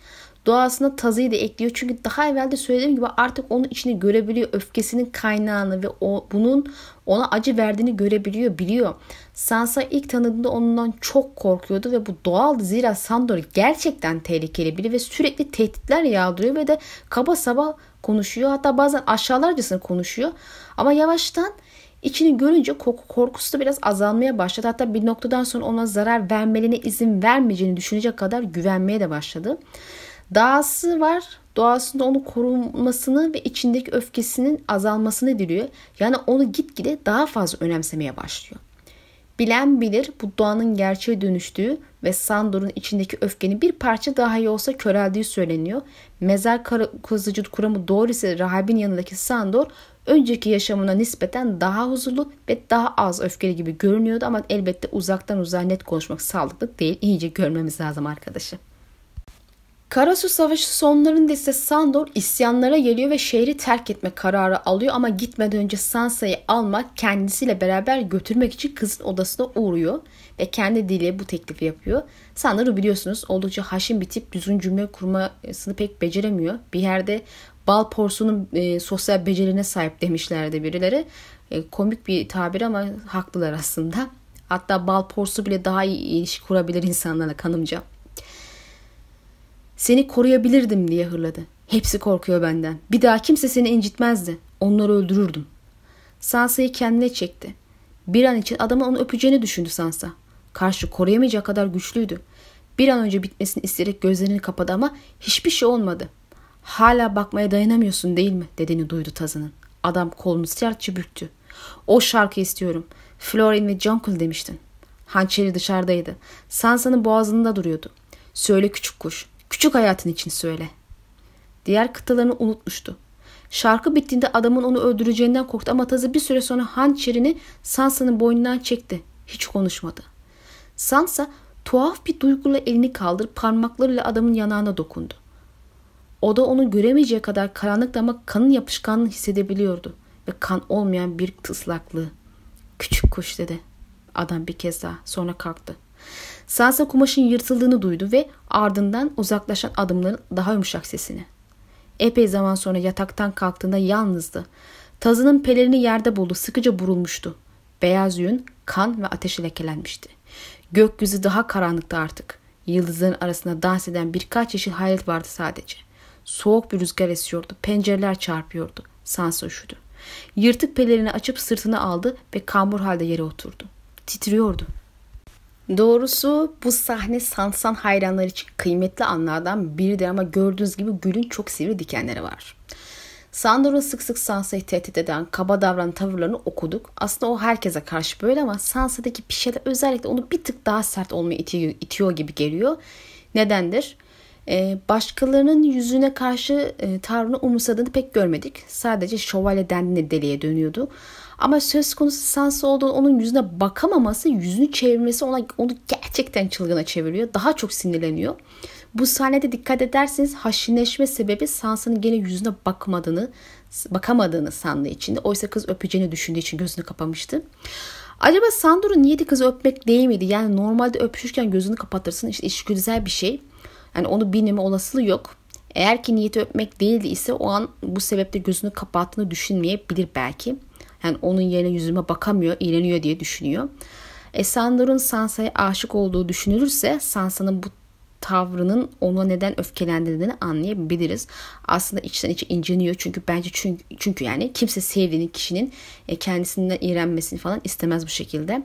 Doğasına tazıyı da ekliyor. Çünkü daha evvel de söylediğim gibi artık onun içini görebiliyor. Öfkesinin kaynağını ve o, bunun ona acı verdiğini görebiliyor, biliyor. Sansa ilk tanıdığında ondan çok korkuyordu ve bu doğaldı. Zira Sandor gerçekten tehlikeli biri ve sürekli tehditler yağdırıyor ve de kaba saba konuşuyor. Hatta bazen aşağılarcasına konuşuyor. Ama yavaştan İçini görünce korkusu da biraz azalmaya başladı. Hatta bir noktadan sonra ona zarar vermelerine izin vermeyeceğini düşünecek kadar güvenmeye de başladı. Dağısı var. Doğasında onu korunmasını ve içindeki öfkesinin azalmasını diliyor. Yani onu gitgide daha fazla önemsemeye başlıyor. Bilen bilir bu doğanın gerçeğe dönüştüğü ve Sandor'un içindeki öfkenin bir parça daha iyi olsa köreldiği söyleniyor. Mezar kazıcı kuramı doğru ise rahibin yanındaki Sandor önceki yaşamına nispeten daha huzurlu ve daha az öfkeli gibi görünüyordu ama elbette uzaktan uzağa net konuşmak sağlıklı değil. İyice görmemiz lazım arkadaşı. Karasu Savaşı sonlarında ise Sandor isyanlara geliyor ve şehri terk etme kararı alıyor ama gitmeden önce Sansa'yı almak kendisiyle beraber götürmek için kızın odasına uğruyor ve kendi diliyle bu teklifi yapıyor. Sandor'u biliyorsunuz oldukça haşin bir tip düzgün cümle kurmasını pek beceremiyor. Bir yerde bal porsunun e, sosyal becerine sahip demişlerdi birileri. E, komik bir tabir ama haklılar aslında. Hatta bal porsu bile daha iyi ilişki kurabilir insanlarla kanımca. Seni koruyabilirdim diye hırladı. Hepsi korkuyor benden. Bir daha kimse seni incitmezdi. Onları öldürürdüm. Sansa'yı kendine çekti. Bir an için adamın onu öpeceğini düşündü Sansa. Karşı koruyamayacak kadar güçlüydü. Bir an önce bitmesini isteyerek gözlerini kapadı ama hiçbir şey olmadı. Hala bakmaya dayanamıyorsun değil mi? dediğini duydu tazının. Adam kolunu sertçe büktü. O şarkı istiyorum. Florin ve Jonkel demiştin. Hançeri dışarıdaydı. Sansa'nın boğazında duruyordu. Söyle küçük kuş. Küçük hayatın için söyle. Diğer kıtalarını unutmuştu. Şarkı bittiğinde adamın onu öldüreceğinden korktu ama tazı bir süre sonra hançerini Sansa'nın boynundan çekti. Hiç konuşmadı. Sansa tuhaf bir duyguyla elini kaldırıp parmaklarıyla adamın yanağına dokundu. O da onu göremeyeceği kadar karanlıkta ama kanın yapışkanlığını hissedebiliyordu ve kan olmayan bir ıslaklığı. Küçük kuş dedi. Adam bir kez daha sonra kalktı. Sansa kumaşın yırtıldığını duydu ve ardından uzaklaşan adımların daha yumuşak sesini. Epey zaman sonra yataktan kalktığında yalnızdı. Tazının pelerini yerde buldu, sıkıca burulmuştu. Beyaz yün, kan ve ateşe lekelenmişti. Gökyüzü daha karanlıktı artık. Yıldızların arasında dans eden birkaç yeşil hayalet vardı sadece. Soğuk bir rüzgar esiyordu. Pencereler çarpıyordu. Sansa üşüdü. Yırtık pelerini açıp sırtına aldı ve kambur halde yere oturdu. Titriyordu. Doğrusu bu sahne Sansan hayranlar için kıymetli anlardan biridir ama gördüğünüz gibi gülün çok sivri dikenleri var. Sandor'un sık sık Sansa'yı tehdit eden kaba davranan tavırlarını okuduk. Aslında o herkese karşı böyle ama Sansa'daki şeyler özellikle onu bir tık daha sert olmaya itiyor, itiyor gibi geliyor. Nedendir? Ee, başkalarının yüzüne karşı e, tavrını umursadığını pek görmedik. Sadece şövalye dendiğinde deliye dönüyordu. Ama söz konusu Sansa olduğunu onun yüzüne bakamaması, yüzünü çevirmesi ona onu gerçekten çılgına çeviriyor. Daha çok sinirleniyor. Bu sahnede dikkat ederseniz haşinleşme sebebi Sansa'nın gene yüzüne bakmadığını, bakamadığını sandığı için. Oysa kız öpeceğini düşündüğü için gözünü kapamıştı. Acaba Sandor'un niyeti kızı öpmek değil miydi? Yani normalde öpüşürken gözünü kapatırsın. İşte işgüzel bir şey. Yani onu bilmeme olasılığı yok. Eğer ki niyeti öpmek değildi ise o an bu sebeple gözünü kapattığını düşünmeyebilir belki. Yani onun yerine yüzüme bakamıyor, iğreniyor diye düşünüyor. E Sandor'un Sansa'ya aşık olduğu düşünülürse Sansa'nın bu tavrının ona neden öfkelendirdiğini anlayabiliriz. Aslında içten içe inciniyor çünkü bence çünkü, çünkü yani kimse sevdiğini kişinin e, kendisinden iğrenmesini falan istemez bu şekilde.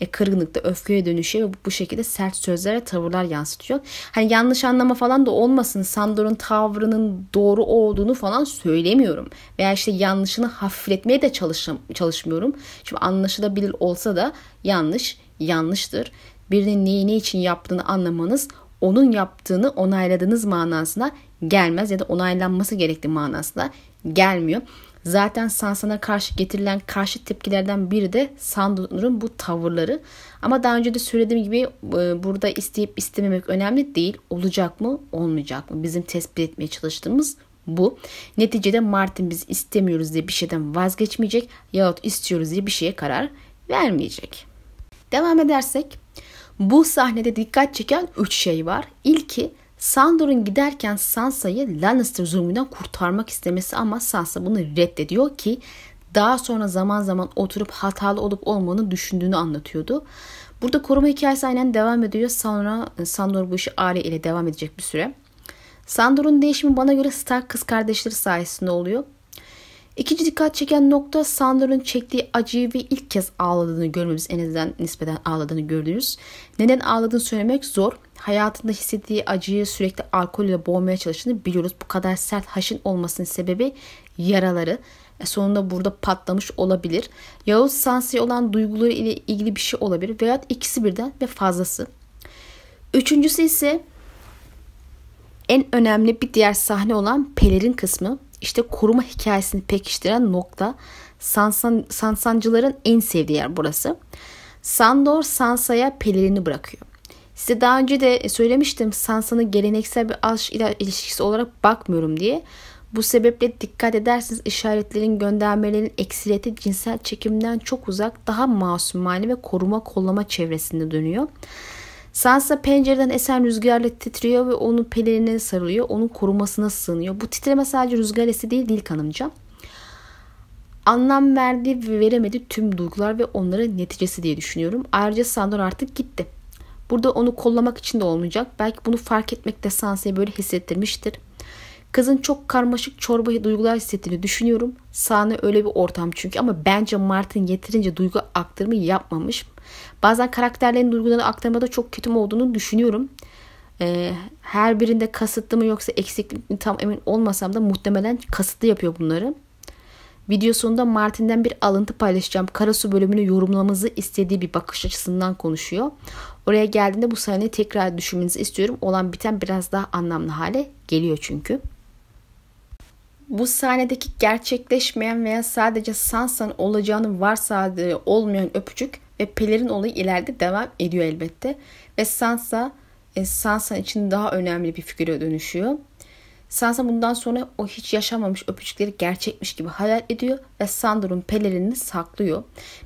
E, kırgınlıkta öfkeye dönüşüyor ve bu şekilde sert sözlere tavırlar yansıtıyor. Hani yanlış anlama falan da olmasın. Sandor'un tavrının doğru olduğunu falan söylemiyorum. Veya işte yanlışını hafifletmeye de çalışım, çalışmıyorum. Şimdi anlaşılabilir olsa da yanlış yanlıştır. Birinin neyi ne için yaptığını anlamanız onun yaptığını onayladığınız manasına gelmez ya da onaylanması gerektiği manasına gelmiyor. Zaten Sansa'na karşı getirilen karşı tepkilerden biri de Sandor'un bu tavırları. Ama daha önce de söylediğim gibi e, burada isteyip istememek önemli değil. Olacak mı, olmayacak mı? Bizim tespit etmeye çalıştığımız bu. Neticede Martin biz istemiyoruz diye bir şeyden vazgeçmeyecek yahut istiyoruz diye bir şeye karar vermeyecek. Devam edersek bu sahnede dikkat çeken 3 şey var. İlki Sandor'un giderken Sansa'yı Lannister zulmünden kurtarmak istemesi ama Sansa bunu reddediyor ki daha sonra zaman zaman oturup hatalı olup olmadığını düşündüğünü anlatıyordu. Burada koruma hikayesi aynen devam ediyor. Sonra Sandor bu işi Arya ile devam edecek bir süre. Sandor'un değişimi bana göre Stark kız kardeşleri sayesinde oluyor. İkinci dikkat çeken nokta Sandor'un çektiği acıyı ve ilk kez ağladığını görmemiz en azından nispeten ağladığını gördünüz. Neden ağladığını söylemek zor. Hayatında hissettiği acıyı sürekli alkol ile boğmaya çalıştığını biliyoruz. Bu kadar sert haşin olmasının sebebi yaraları. E sonunda burada patlamış olabilir. Yahut Sansi'ye olan duyguları ile ilgili bir şey olabilir. Veya ikisi birden ve fazlası. Üçüncüsü ise en önemli bir diğer sahne olan pelerin kısmı. İşte koruma hikayesini pekiştiren nokta Sansan, Sansancıların en sevdiği yer burası. Sandor Sansa'ya pelerini bırakıyor. Size daha önce de söylemiştim Sansa'nın geleneksel bir aşk ilişkisi olarak bakmıyorum diye. Bu sebeple dikkat ederseniz işaretlerin göndermelerin eksileti cinsel çekimden çok uzak daha masumane ve koruma kollama çevresinde dönüyor. Sansa pencereden esen rüzgarla titriyor ve onun pelerine sarılıyor. Onun korumasına sığınıyor. Bu titreme sadece rüzgar esi değil değil kanımca. Anlam verdi ve veremedi tüm duygular ve onların neticesi diye düşünüyorum. Ayrıca Sandor artık gitti. Burada onu kollamak için de olmayacak. Belki bunu fark etmek de Sansa'yı böyle hissettirmiştir. Kızın çok karmaşık çorba duygular hissettiğini düşünüyorum. Sahne öyle bir ortam çünkü ama bence Martin yeterince duygu aktarımı yapmamış. Bazen karakterlerin duygularını aktarmada çok kötü olduğunu düşünüyorum. Ee, her birinde kasıtlı mı yoksa eksiklik mi tam emin olmasam da muhtemelen kasıtlı yapıyor bunları. Video sonunda Martin'den bir alıntı paylaşacağım. Karasu bölümünü yorumlamamızı istediği bir bakış açısından konuşuyor. Oraya geldiğinde bu sahneyi tekrar düşünmenizi istiyorum. Olan biten biraz daha anlamlı hale geliyor çünkü. Bu sahnedeki gerçekleşmeyen veya sadece Sansa'nın olacağını varsaydığı olmayan öpücük ve Peller'in olayı ileride devam ediyor elbette. Ve Sansa e, Sansa için daha önemli bir figüre dönüşüyor. Sansa bundan sonra o hiç yaşamamış öpücükleri gerçekmiş gibi hayal ediyor ve Sandor'un pelerinini saklıyor.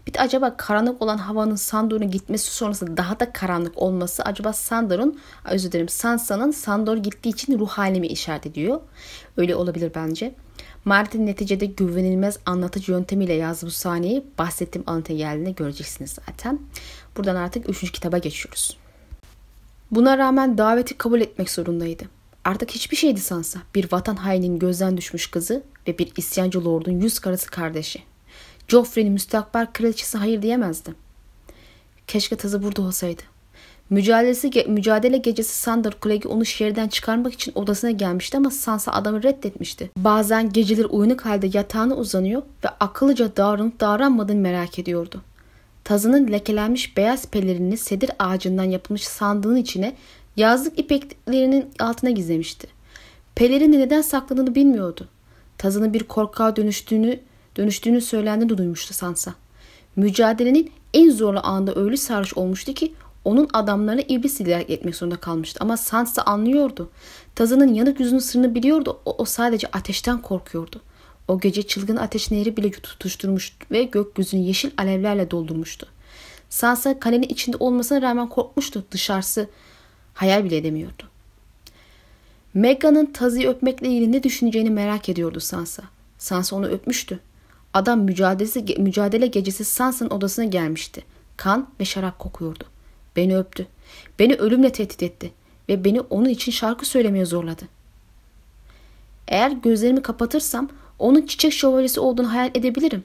Bir de acaba karanlık olan havanın Sandor'un gitmesi sonrası daha da karanlık olması acaba Sandor'un özür dilerim Sansa'nın Sandor gittiği için ruh halimi işaret ediyor. Öyle olabilir bence. Martin neticede güvenilmez anlatıcı yöntemiyle yazdı bu sahneyi. Bahsettiğim alıntıya geldiğinde göreceksiniz zaten. Buradan artık 3. kitaba geçiyoruz. Buna rağmen daveti kabul etmek zorundaydı. Artık hiçbir şeydi Sansa. Bir vatan hainin gözden düşmüş kızı ve bir isyancı lordun yüz karası kardeşi. Joffrey'nin müstakbel kraliçesi hayır diyemezdi. Keşke tazı burada olsaydı. Mücadelesi, mücadele gecesi Sandor Clegg onu şehirden çıkarmak için odasına gelmişti ama Sansa adamı reddetmişti. Bazen geceleri uyanık halde yatağına uzanıyor ve akıllıca davranıp davranmadığını merak ediyordu. Tazının lekelenmiş beyaz pelerini sedir ağacından yapılmış sandığın içine yazlık ipeklerinin altına gizlemişti. Pelerini neden sakladığını bilmiyordu. Tazının bir korkağa dönüştüğünü, dönüştüğünü söylendiğini duymuştu Sansa. Mücadelenin en zorlu anında öyle sarhoş olmuştu ki onun adamlarına iblis ilerek etmek zorunda kalmıştı. Ama Sansa anlıyordu. Tazının yanık yüzünün sırrını biliyordu. O, o sadece ateşten korkuyordu. O gece çılgın ateş nehri bile tutuşturmuş ve gökyüzünü yeşil alevlerle doldurmuştu. Sansa kalenin içinde olmasına rağmen korkmuştu. Dışarısı hayal bile edemiyordu. Megan'ın Tazı'yı öpmekle ilgili ne düşüneceğini merak ediyordu Sansa. Sansa onu öpmüştü. Adam mücadelesi, mücadele gecesi Sansa'nın odasına gelmişti. Kan ve şarap kokuyordu. Beni öptü. Beni ölümle tehdit etti ve beni onun için şarkı söylemeye zorladı. Eğer gözlerimi kapatırsam onun çiçek şövalyesi olduğunu hayal edebilirim.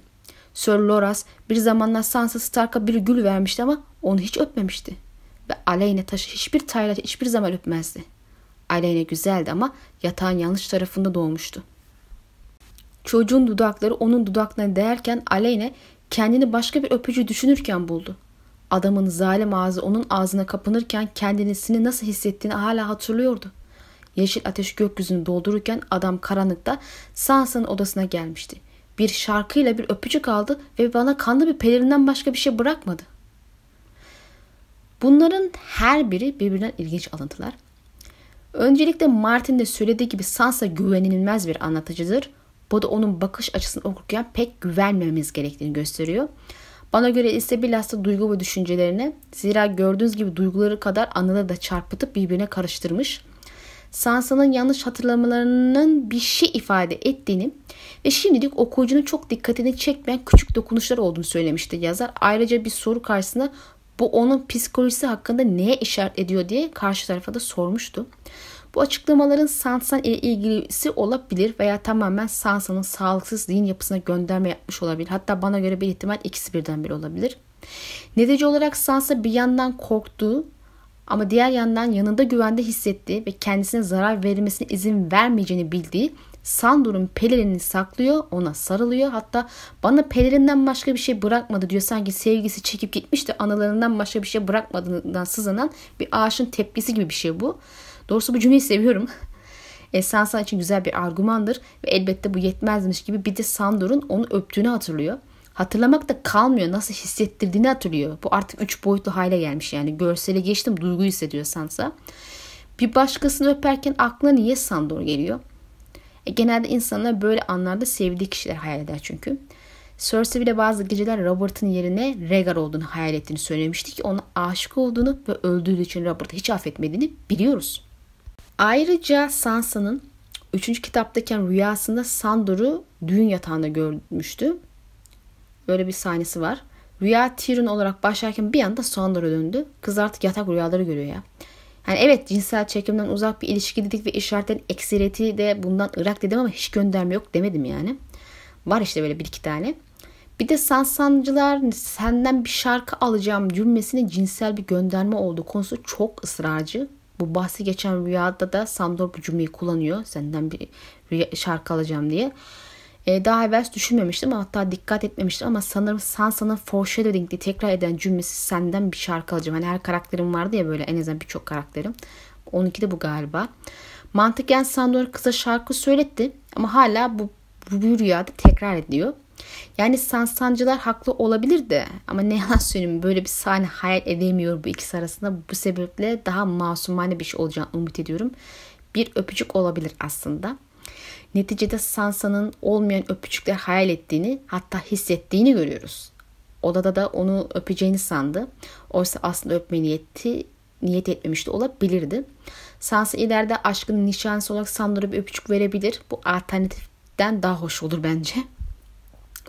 Sir Loras bir zamanlar Sansa Stark'a bir gül vermişti ama onu hiç öpmemişti. Ve Aleyne taşı hiçbir tayla hiçbir zaman öpmezdi. Aleyne güzeldi ama yatağın yanlış tarafında doğmuştu. Çocuğun dudakları onun dudaklarına değerken Aleyne kendini başka bir öpücü düşünürken buldu. Adamın zalim ağzı onun ağzına kapanırken kendisini nasıl hissettiğini hala hatırlıyordu. Yeşil ateş gökyüzünü doldururken adam karanlıkta Sansa'nın odasına gelmişti. Bir şarkıyla bir öpücük aldı ve bana kanlı bir pelerinden başka bir şey bırakmadı. Bunların her biri birbirinden ilginç alıntılar. Öncelikle Martin de söylediği gibi Sansa güvenilmez bir anlatıcıdır. Bu da onun bakış açısını okurken pek güvenmemiz gerektiğini gösteriyor. Bana göre ise bilhassa duygu ve düşüncelerine zira gördüğünüz gibi duyguları kadar anıları da çarpıtıp birbirine karıştırmış. Sansa'nın yanlış hatırlamalarının bir şey ifade ettiğini ve şimdilik okuyucunun çok dikkatini çekmeyen küçük dokunuşlar olduğunu söylemişti yazar. Ayrıca bir soru karşısında bu onun psikolojisi hakkında neye işaret ediyor diye karşı tarafa da sormuştu. Bu açıklamaların Sansa ile ilgisi olabilir veya tamamen Sansa'nın sağlıksız zihin yapısına gönderme yapmış olabilir. Hatta bana göre bir ihtimal ikisi birden bir olabilir. Netice olarak Sansa bir yandan korktuğu ama diğer yandan yanında güvende hissettiği ve kendisine zarar verilmesine izin vermeyeceğini bildiği Sandor'un pelerini saklıyor, ona sarılıyor. Hatta bana pelerinden başka bir şey bırakmadı diyor. Sanki sevgisi çekip gitmiş de anılarından başka bir şey bırakmadığından sızanan bir ağaçın tepkisi gibi bir şey bu. Doğrusu bu cümleyi seviyorum. E, Sansa için güzel bir argümandır ve elbette bu yetmezmiş gibi bir de Sandor'un onu öptüğünü hatırlıyor. Hatırlamak da kalmıyor. Nasıl hissettirdiğini hatırlıyor. Bu artık üç boyutlu hale gelmiş yani. Görsele geçtim duyguyu hissediyor Sansa. Bir başkasını öperken aklına niye Sandor geliyor? E, genelde insanlar böyle anlarda sevdiği kişiler hayal eder çünkü. Cersei bile bazı geceler Robert'ın yerine Rhaegar olduğunu hayal ettiğini söylemişti ki ona aşık olduğunu ve öldüğü için Robert'ı hiç affetmediğini biliyoruz. Ayrıca Sansa'nın 3. kitaptayken rüyasında Sandor'u düğün yatağında görmüştü. Böyle bir sahnesi var. Rüya Tyrion olarak başlarken bir anda Sandor'a döndü. Kız artık yatak rüyaları görüyor ya. Yani evet cinsel çekimden uzak bir ilişki dedik ve işaretlerin ekseriyeti de bundan Irak dedim ama hiç gönderme yok demedim yani. Var işte böyle bir iki tane. Bir de sansancılar senden bir şarkı alacağım cümlesinin cinsel bir gönderme olduğu konusu çok ısrarcı. Bu bahsi geçen rüyada da Sandor bu cümleyi kullanıyor. Senden bir şarkı alacağım diye. Ee, daha evvel düşünmemiştim hatta dikkat etmemiştim ama sanırım Sansa'nın foreshadowing diye tekrar eden cümlesi senden bir şarkı alacağım. Hani her karakterim vardı ya böyle en azından birçok karakterim. Onunki de bu galiba. Mantıken Sandor kıza şarkı söyletti ama hala bu, bu, rüyada tekrar ediyor. Yani sansancılar haklı olabilir de ama ne yalan söyleyeyim böyle bir sahne hayal edemiyor bu ikisi arasında. Bu sebeple daha masumane bir şey olacağını umut ediyorum. Bir öpücük olabilir aslında. Neticede Sansa'nın olmayan öpücükler hayal ettiğini hatta hissettiğini görüyoruz. Odada da onu öpeceğini sandı. Oysa aslında öpme niyeti niyet etmemiş de olabilirdi. Sansa ileride aşkının nişanesi olarak Sandor'a bir öpücük verebilir. Bu alternatiften daha hoş olur bence.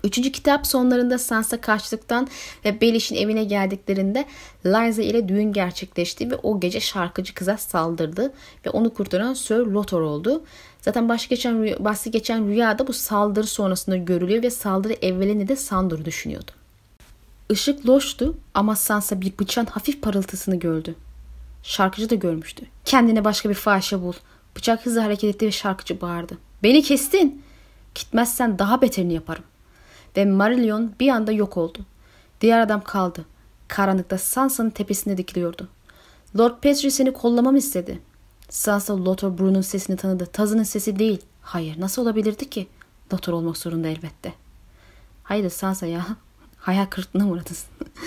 Üçüncü kitap sonlarında Sansa kaçtıktan ve Belish'in evine geldiklerinde Lysa ile düğün gerçekleşti ve o gece şarkıcı kıza saldırdı ve onu kurtaran Sir Lothar oldu. Zaten baş geçen, bahsi geçen rüyada bu saldırı sonrasında görülüyor ve saldırı evvelini de Sandor düşünüyordu. Işık loştu ama Sansa bir bıçağın hafif parıltısını gördü. Şarkıcı da görmüştü. Kendine başka bir fahişe bul. Bıçak hızlı hareket etti ve şarkıcı bağırdı. Beni kestin. Gitmezsen daha beterini yaparım. Ve Marillion bir anda yok oldu. Diğer adam kaldı. Karanlıkta Sansa'nın tepesinde dikiliyordu. Lord Petri seni kollamamı istedi. Sansa Lothar Bruno'nun sesini tanıdı. Tazının sesi değil. Hayır nasıl olabilirdi ki? Lothar olmak zorunda elbette. Hayır Sansa ya. Hayal kırıklığına uğradın.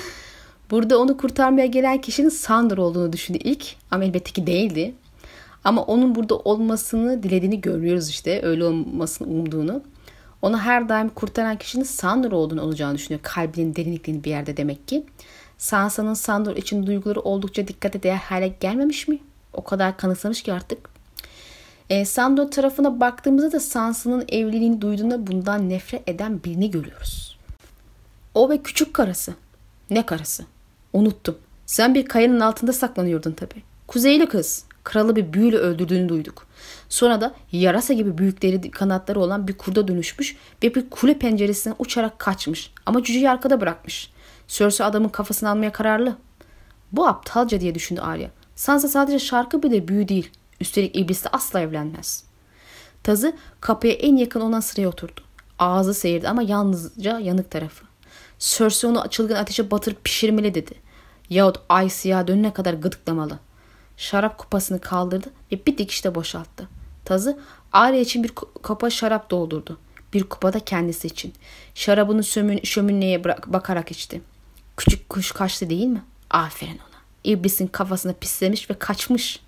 Burada onu kurtarmaya gelen kişinin Sandor olduğunu düşündü ilk. Ama elbette ki değildi. Ama onun burada olmasını dilediğini görüyoruz işte. Öyle olmasını umduğunu. Onu her daim kurtaran kişinin Sandor olduğunu olacağını düşünüyor. Kalbinin derinlikliğini bir yerde demek ki. Sansa'nın Sandor için duyguları oldukça dikkate değer hale gelmemiş mi? O kadar kanıksamış ki artık. E, Sandor tarafına baktığımızda da Sansa'nın evliliğini duyduğunda bundan nefret eden birini görüyoruz. O ve küçük karısı. Ne karısı? Unuttum. Sen bir kayanın altında saklanıyordun tabii. Kuzeyli kız. Kralı bir büyüyle öldürdüğünü duyduk. Sonra da yarasa gibi büyükleri kanatları olan bir kurda dönüşmüş ve bir kule penceresinden uçarak kaçmış. Ama cüceyi arkada bırakmış. Cersei adamın kafasını almaya kararlı. Bu aptalca diye düşündü Arya. Sansa sadece şarkı bile büyü değil. Üstelik iblis de asla evlenmez. Tazı kapıya en yakın olan sıraya oturdu. Ağzı seyirdi ama yalnızca yanık tarafı. Cersei onu çılgın ateşe batırıp pişirmeli dedi. Yahut ay siyah dönene kadar gıdıklamalı. Şarap kupasını kaldırdı ve bir dikişte boşalttı. Tazı Arya için bir kupa şarap doldurdu. Bir kupa da kendisi için. Şarabını sömün, şömineye bakarak içti. Küçük kuş kaçtı değil mi? Aferin ona. İblisin kafasına pislemiş ve kaçmış.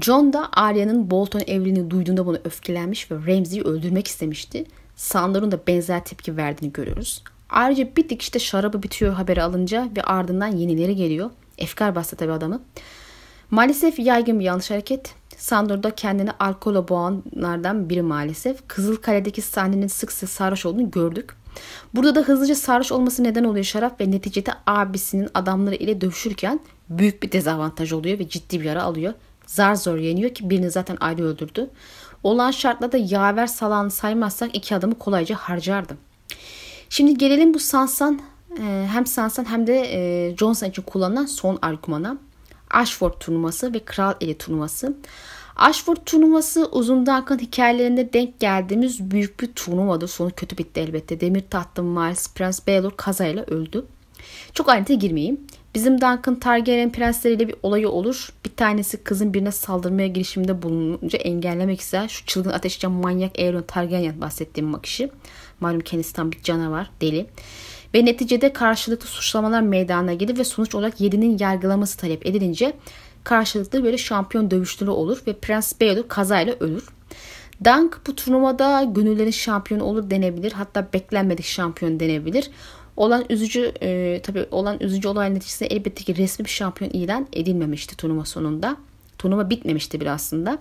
John da Arya'nın Bolton evliliğini duyduğunda bunu öfkelenmiş ve Ramsey'i öldürmek istemişti. Sandor'un da benzer tepki verdiğini görüyoruz. Ayrıca bir dikişte şarabı bitiyor haberi alınca ve ardından yenileri geliyor. Efkar bastı tabii adamı. Maalesef yaygın bir yanlış hareket. Sandor da kendini alkola boğanlardan biri maalesef. Kızıl Kale'deki sahnenin sık sık sarhoş olduğunu gördük. Burada da hızlıca sarhoş olması neden oluyor şarap ve neticede abisinin adamları ile dövüşürken büyük bir dezavantaj oluyor ve ciddi bir yara alıyor. Zar zor yeniyor ki birini zaten ayrı öldürdü. Olan şartla da yaver salan saymazsak iki adamı kolayca harcardı. Şimdi gelelim bu Sansan e, hem Sansan hem de e, Johnson için kullanılan son argümana. Ashford turnuvası ve Kral Eli turnuvası. Ashford turnuvası uzun Duncan hikayelerinde denk geldiğimiz büyük bir turnuvadır. Sonu kötü bitti elbette. Demir tahtlı Miles Prince Baelor kazayla öldü. Çok ayrıntıya girmeyeyim. Bizim Duncan Targaryen prensleriyle bir olayı olur. Bir tanesi kızın birine saldırmaya girişiminde bulununca engellemek ister. Şu çılgın ateşçi manyak Aeron Targaryen bahsettiğim kişi. Malum kendisi tam bir canavar, deli. Ve neticede karşılıklı suçlamalar meydana gelir ve sonuç olarak Yedi'nin yargılaması talep edilince karşılıklı böyle şampiyon dövüşleri olur ve Prens Baelor kazayla ölür. Dunk bu turnuvada gönüllerin şampiyonu olur denebilir. Hatta beklenmedik şampiyon denebilir. Olan üzücü e, tabii olan üzücü olay neticesinde elbette ki resmi bir şampiyon ilan edilmemişti turnuva sonunda. Turnuva bitmemişti bir aslında.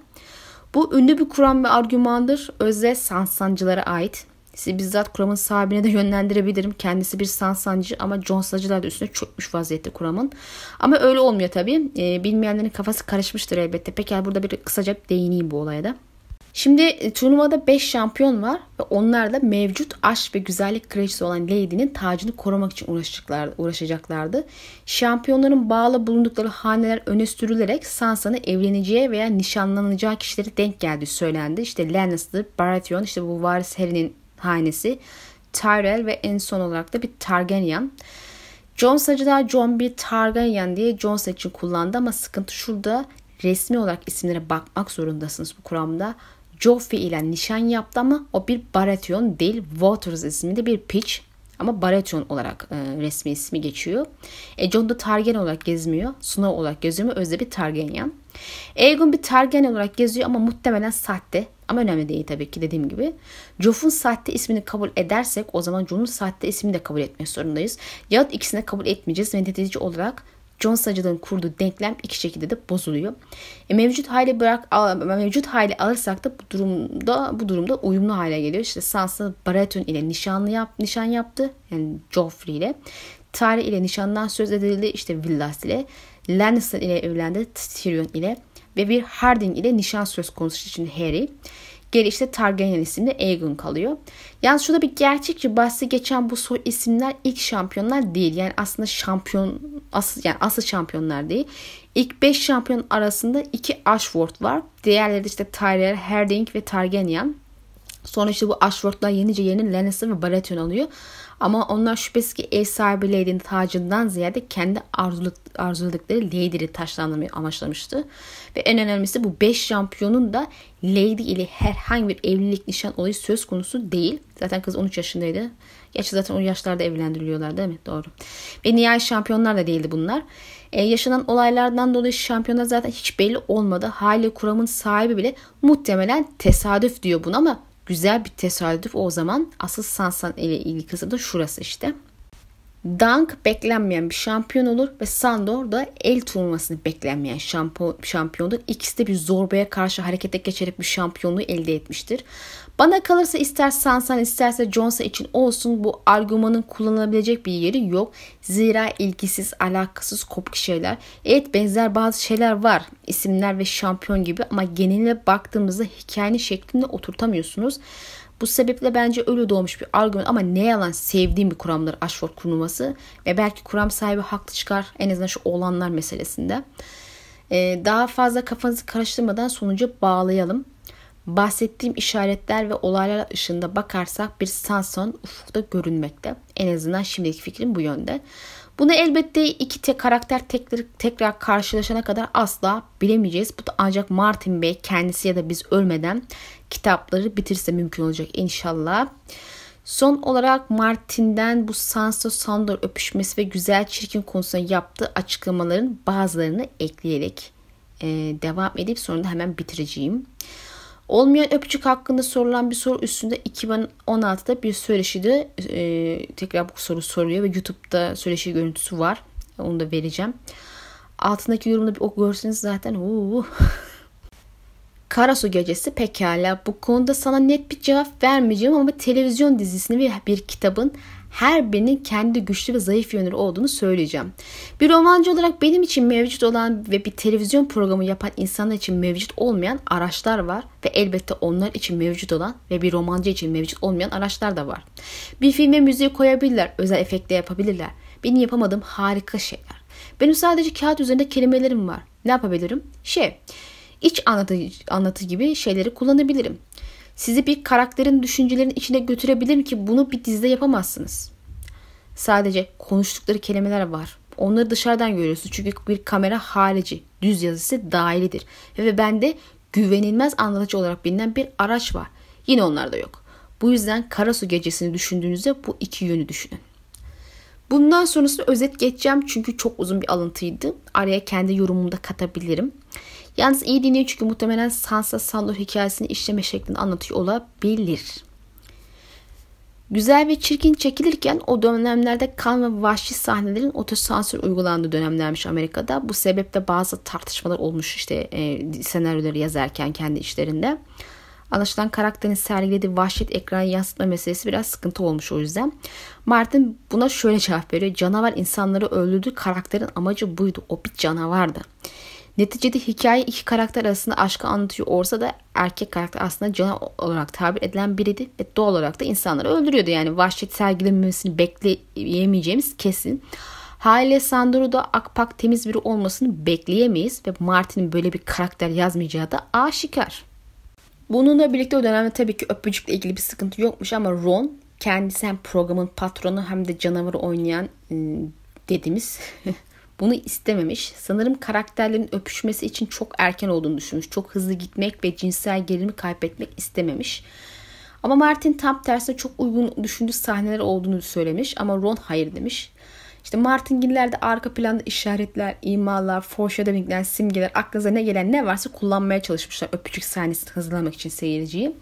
Bu ünlü bir kuram ve argümandır. Özde sansancılara ait. Sizi bizzat kuramın sahibine de yönlendirebilirim. Kendisi bir sansancı ama John Sacılar da üstüne çökmüş vaziyette kuramın. Ama öyle olmuyor tabii. E, bilmeyenlerin kafası karışmıştır elbette. Peki burada bir kısaca değineyim bu olaya da. Şimdi e, turnuvada 5 şampiyon var ve onlar da mevcut aşk ve güzellik kraliçesi olan Lady'nin tacını korumak için uğraşacaklardı. uğraşacaklardı. Şampiyonların bağlı bulundukları haneler öne sürülerek Sansa'nın evleneceği veya nişanlanacağı kişileri denk geldiği söylendi. İşte Lannister, Baratheon, işte bu varis Harry'nin hanesi, Tyrell ve en son olarak da bir Targaryen. Jon Sacı da John bir Targaryen diye Jon için kullandı ama sıkıntı şurada resmi olarak isimlere bakmak zorundasınız bu kuramda. Joffrey ile nişan yaptı ama o bir Baratheon değil. Waters isminde bir Pitch ama Baratheon olarak e, resmi ismi geçiyor. E, Jon da Targaryen olarak gezmiyor. Snow olarak geziyor mu? Özde bir Targaryen. Aegon bir Targaryen olarak geziyor ama muhtemelen sahte. Ama önemli değil tabii ki dediğim gibi. Joff'un sahte ismini kabul edersek o zaman Jon'un sahte ismini de kabul etmek zorundayız. Ya da ikisini kabul etmeyeceğiz ve netice olarak John Sacı'nın kurduğu denklem iki şekilde de bozuluyor. E, mevcut hali bırak mevcut hali alırsak da bu durumda bu durumda uyumlu hale geliyor. İşte Sansa Baratheon ile nişanlı yap, nişan yaptı. Yani Joffrey ile. Tarih ile nişandan söz edildi. İşte Villas ile. Lannister ile evlendi. Tyrion ile. Ve bir Harding ile nişan söz konusu için Harry. Geri işte Targaryen isimli Aegon kalıyor. Yalnız şurada bir gerçekçi bahsi geçen bu soy isimler ilk şampiyonlar değil. Yani aslında şampiyon asıl yani asıl şampiyonlar değil. İlk 5 şampiyon arasında 2 Ashworth var. Diğerleri de işte Tyrell, Herding ve Targaryen. Sonra işte bu Ashworth'lar yenince yerini Lannister ve Baratheon alıyor. Ama onlar şüphesiz ki ev sahibi Lady'nin tacından ziyade kendi arzuladıkları Lady'yi taşlandırmayı amaçlamıştı. Ve en önemlisi bu 5 şampiyonun da Lady ile herhangi bir evlilik nişan olayı söz konusu değil. Zaten kız 13 yaşındaydı. Gerçi zaten o yaşlarda evlendiriliyorlar değil mi? Doğru. Ve nihai şampiyonlar da değildi bunlar. Ee, yaşanan olaylardan dolayı şampiyonlar zaten hiç belli olmadı. Hali kuramın sahibi bile muhtemelen tesadüf diyor bunu ama güzel bir tesadüf o zaman. Asıl Sansan ile ilgili kısım da şurası işte. Dunk beklenmeyen bir şampiyon olur ve Sandor da el turnuvasını beklenmeyen şampiyondur. İkisi de bir zorbaya karşı harekete geçerek bir şampiyonluğu elde etmiştir. Bana kalırsa ister Sansan isterse Jonesa için olsun bu argümanın kullanılabilecek bir yeri yok. Zira ilgisiz, alakasız, kopuk şeyler. Evet benzer bazı şeyler var. isimler ve şampiyon gibi ama geneline baktığımızda hikayenin şeklinde oturtamıyorsunuz. Bu sebeple bence ölü doğmuş bir argüman ama ne yalan sevdiğim bir kuramdır Ashford kurnuması. Ve belki kuram sahibi haklı çıkar en azından şu olanlar meselesinde. Ee, daha fazla kafanızı karıştırmadan sonuca bağlayalım. Bahsettiğim işaretler ve olaylar ışığında bakarsak bir Sanson ufukta görünmekte. En azından şimdiki fikrim bu yönde. Bunu elbette iki te karakter tekrar, tekrar karşılaşana kadar asla bilemeyeceğiz. Bu da ancak Martin Bey kendisi ya da biz ölmeden kitapları bitirse mümkün olacak inşallah. Son olarak Martin'den bu Sansa Sandor öpüşmesi ve güzel çirkin konusunda yaptığı açıklamaların bazılarını ekleyerek e, devam edip sonra da hemen bitireceğim. Olmayan öpücük hakkında sorulan bir soru üstünde 2016'da bir söyleşide e, tekrar bu soru soruyor ve YouTube'da söyleşi görüntüsü var. Onu da vereceğim. Altındaki yorumda bir o görseniz zaten uuu. Karasu Gecesi pekala. Bu konuda sana net bir cevap vermeyeceğim ama televizyon dizisini ve bir kitabın her birinin kendi güçlü ve zayıf yönleri olduğunu söyleyeceğim. Bir romancı olarak benim için mevcut olan ve bir televizyon programı yapan insanlar için mevcut olmayan araçlar var ve elbette onlar için mevcut olan ve bir romancı için mevcut olmayan araçlar da var. Bir filme müziği koyabilirler, özel efektle yapabilirler. Benim yapamadığım harika şeyler. Benim sadece kağıt üzerinde kelimelerim var. Ne yapabilirim? Şey, iç anlatı, anlatı gibi şeyleri kullanabilirim. Sizi bir karakterin düşüncelerinin içine götürebilirim ki bunu bir dizide yapamazsınız. Sadece konuştukları kelimeler var. Onları dışarıdan görüyorsunuz çünkü bir kamera harici, düz yazısı dahilidir. Ve bende güvenilmez anlatıcı olarak bilinen bir araç var. Yine onlarda yok. Bu yüzden Karasu gecesini düşündüğünüzde bu iki yönü düşünün. Bundan sonrasını özet geçeceğim çünkü çok uzun bir alıntıydı. Araya kendi yorumumu da katabilirim. Yalnız iyi dinleyin çünkü muhtemelen Sansa Sandor hikayesini işleme şeklini anlatıyor olabilir. Güzel ve çirkin çekilirken o dönemlerde kan ve vahşi sahnelerin otosansür uygulandığı dönemlermiş Amerika'da. Bu sebeple bazı tartışmalar olmuş işte e, senaryoları yazarken kendi işlerinde. Anlaşılan karakterin sergilediği vahşet ekranı yansıtma meselesi biraz sıkıntı olmuş o yüzden. Martin buna şöyle cevap veriyor. Canavar insanları öldürdü karakterin amacı buydu. O bir canavardı. Neticede hikaye iki karakter arasında aşkı anlatıyor olsa da erkek karakter aslında canavar olarak tabir edilen biriydi ve doğal olarak da insanları öldürüyordu. Yani vahşet sergilememesini bekleyemeyeceğimiz kesin. Haliyle Sandro da akpak temiz biri olmasını bekleyemeyiz ve Martin'in böyle bir karakter yazmayacağı da aşikar. Bununla birlikte o dönemde tabii ki öpücükle ilgili bir sıkıntı yokmuş ama Ron kendisi hem programın patronu hem de canavarı oynayan ıı, dedimiz bunu istememiş. Sanırım karakterlerin öpüşmesi için çok erken olduğunu düşünmüş. Çok hızlı gitmek ve cinsel gerilimi kaybetmek istememiş. Ama Martin tam tersine çok uygun düşündüğü sahneler olduğunu söylemiş ama Ron hayır demiş. İşte Martingillerde arka planda işaretler, imalar, foreshadowingler, simgeler, aklınıza ne gelen ne varsa kullanmaya çalışmışlar öpücük sahnesini hazırlamak için seyirciyi.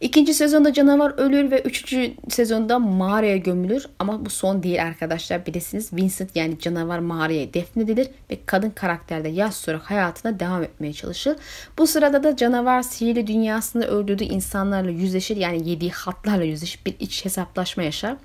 İkinci sezonda canavar ölür ve üçüncü sezonda mağaraya gömülür. Ama bu son değil arkadaşlar. Bilesiniz Vincent yani canavar mağaraya defnedilir ve kadın karakterde yaz sonra hayatına devam etmeye çalışır. Bu sırada da canavar sihirli dünyasında öldürdüğü insanlarla yüzleşir. Yani yediği hatlarla yüzleşir. Bir iç hesaplaşma yaşar.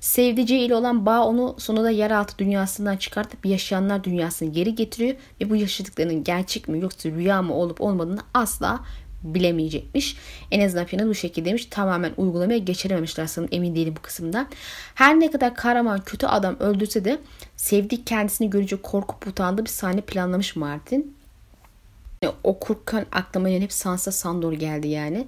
Sevdiceği ile olan bağ onu sonunda yeraltı dünyasından çıkartıp yaşayanlar dünyasına geri getiriyor ve bu yaşadıklarının gerçek mi yoksa rüya mı olup olmadığını asla bilemeyecekmiş. En azından planı bu şekildeymiş. Tamamen uygulamaya geçirememişler sanırım emin değilim bu kısımda. Her ne kadar kahraman kötü adam öldürse de sevdiği kendisini görünce korkup utandığı bir sahne planlamış Martin. Okurken aklıma yine hep Sansa Sandor geldi yani.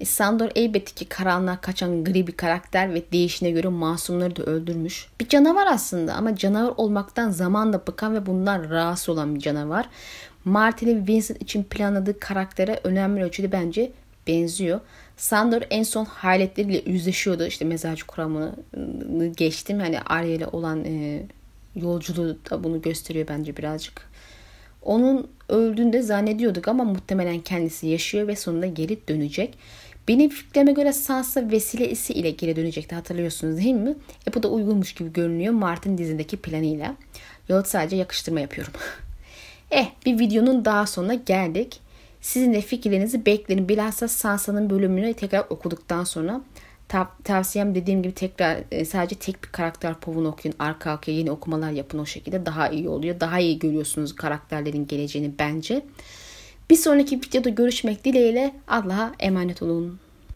E, Sandor elbette ki karanlığa kaçan gri bir karakter ve değişine göre masumları da öldürmüş. Bir canavar aslında ama canavar olmaktan zamanla bıkan ve bundan rahatsız olan bir canavar. Martin'in Vincent için planladığı karaktere önemli ölçüde bence benziyor. Sandor en son hayaletleriyle yüzleşiyordu. İşte mezarcı kuramını geçtim. Hani Arya ile olan e, yolculuğu da bunu gösteriyor bence birazcık. Onun öldüğünde zannediyorduk ama muhtemelen kendisi yaşıyor ve sonunda geri dönecek. Benim fikrime göre Sansa vesilesi ile geri dönecekti hatırlıyorsunuz değil mi? E bu da uygunmuş gibi görünüyor Martin dizindeki planıyla. Yahut sadece yakıştırma yapıyorum. eh bir videonun daha sonuna geldik. Sizin de fikirlerinizi beklerim. Bilhassa Sansa'nın bölümünü tekrar okuduktan sonra Tav- tavsiyem dediğim gibi tekrar e, sadece tek bir karakter povunu okuyun. Arka arkaya yeni okumalar yapın o şekilde. Daha iyi oluyor. Daha iyi görüyorsunuz karakterlerin geleceğini bence. Bir sonraki videoda görüşmek dileğiyle Allah'a emanet olun.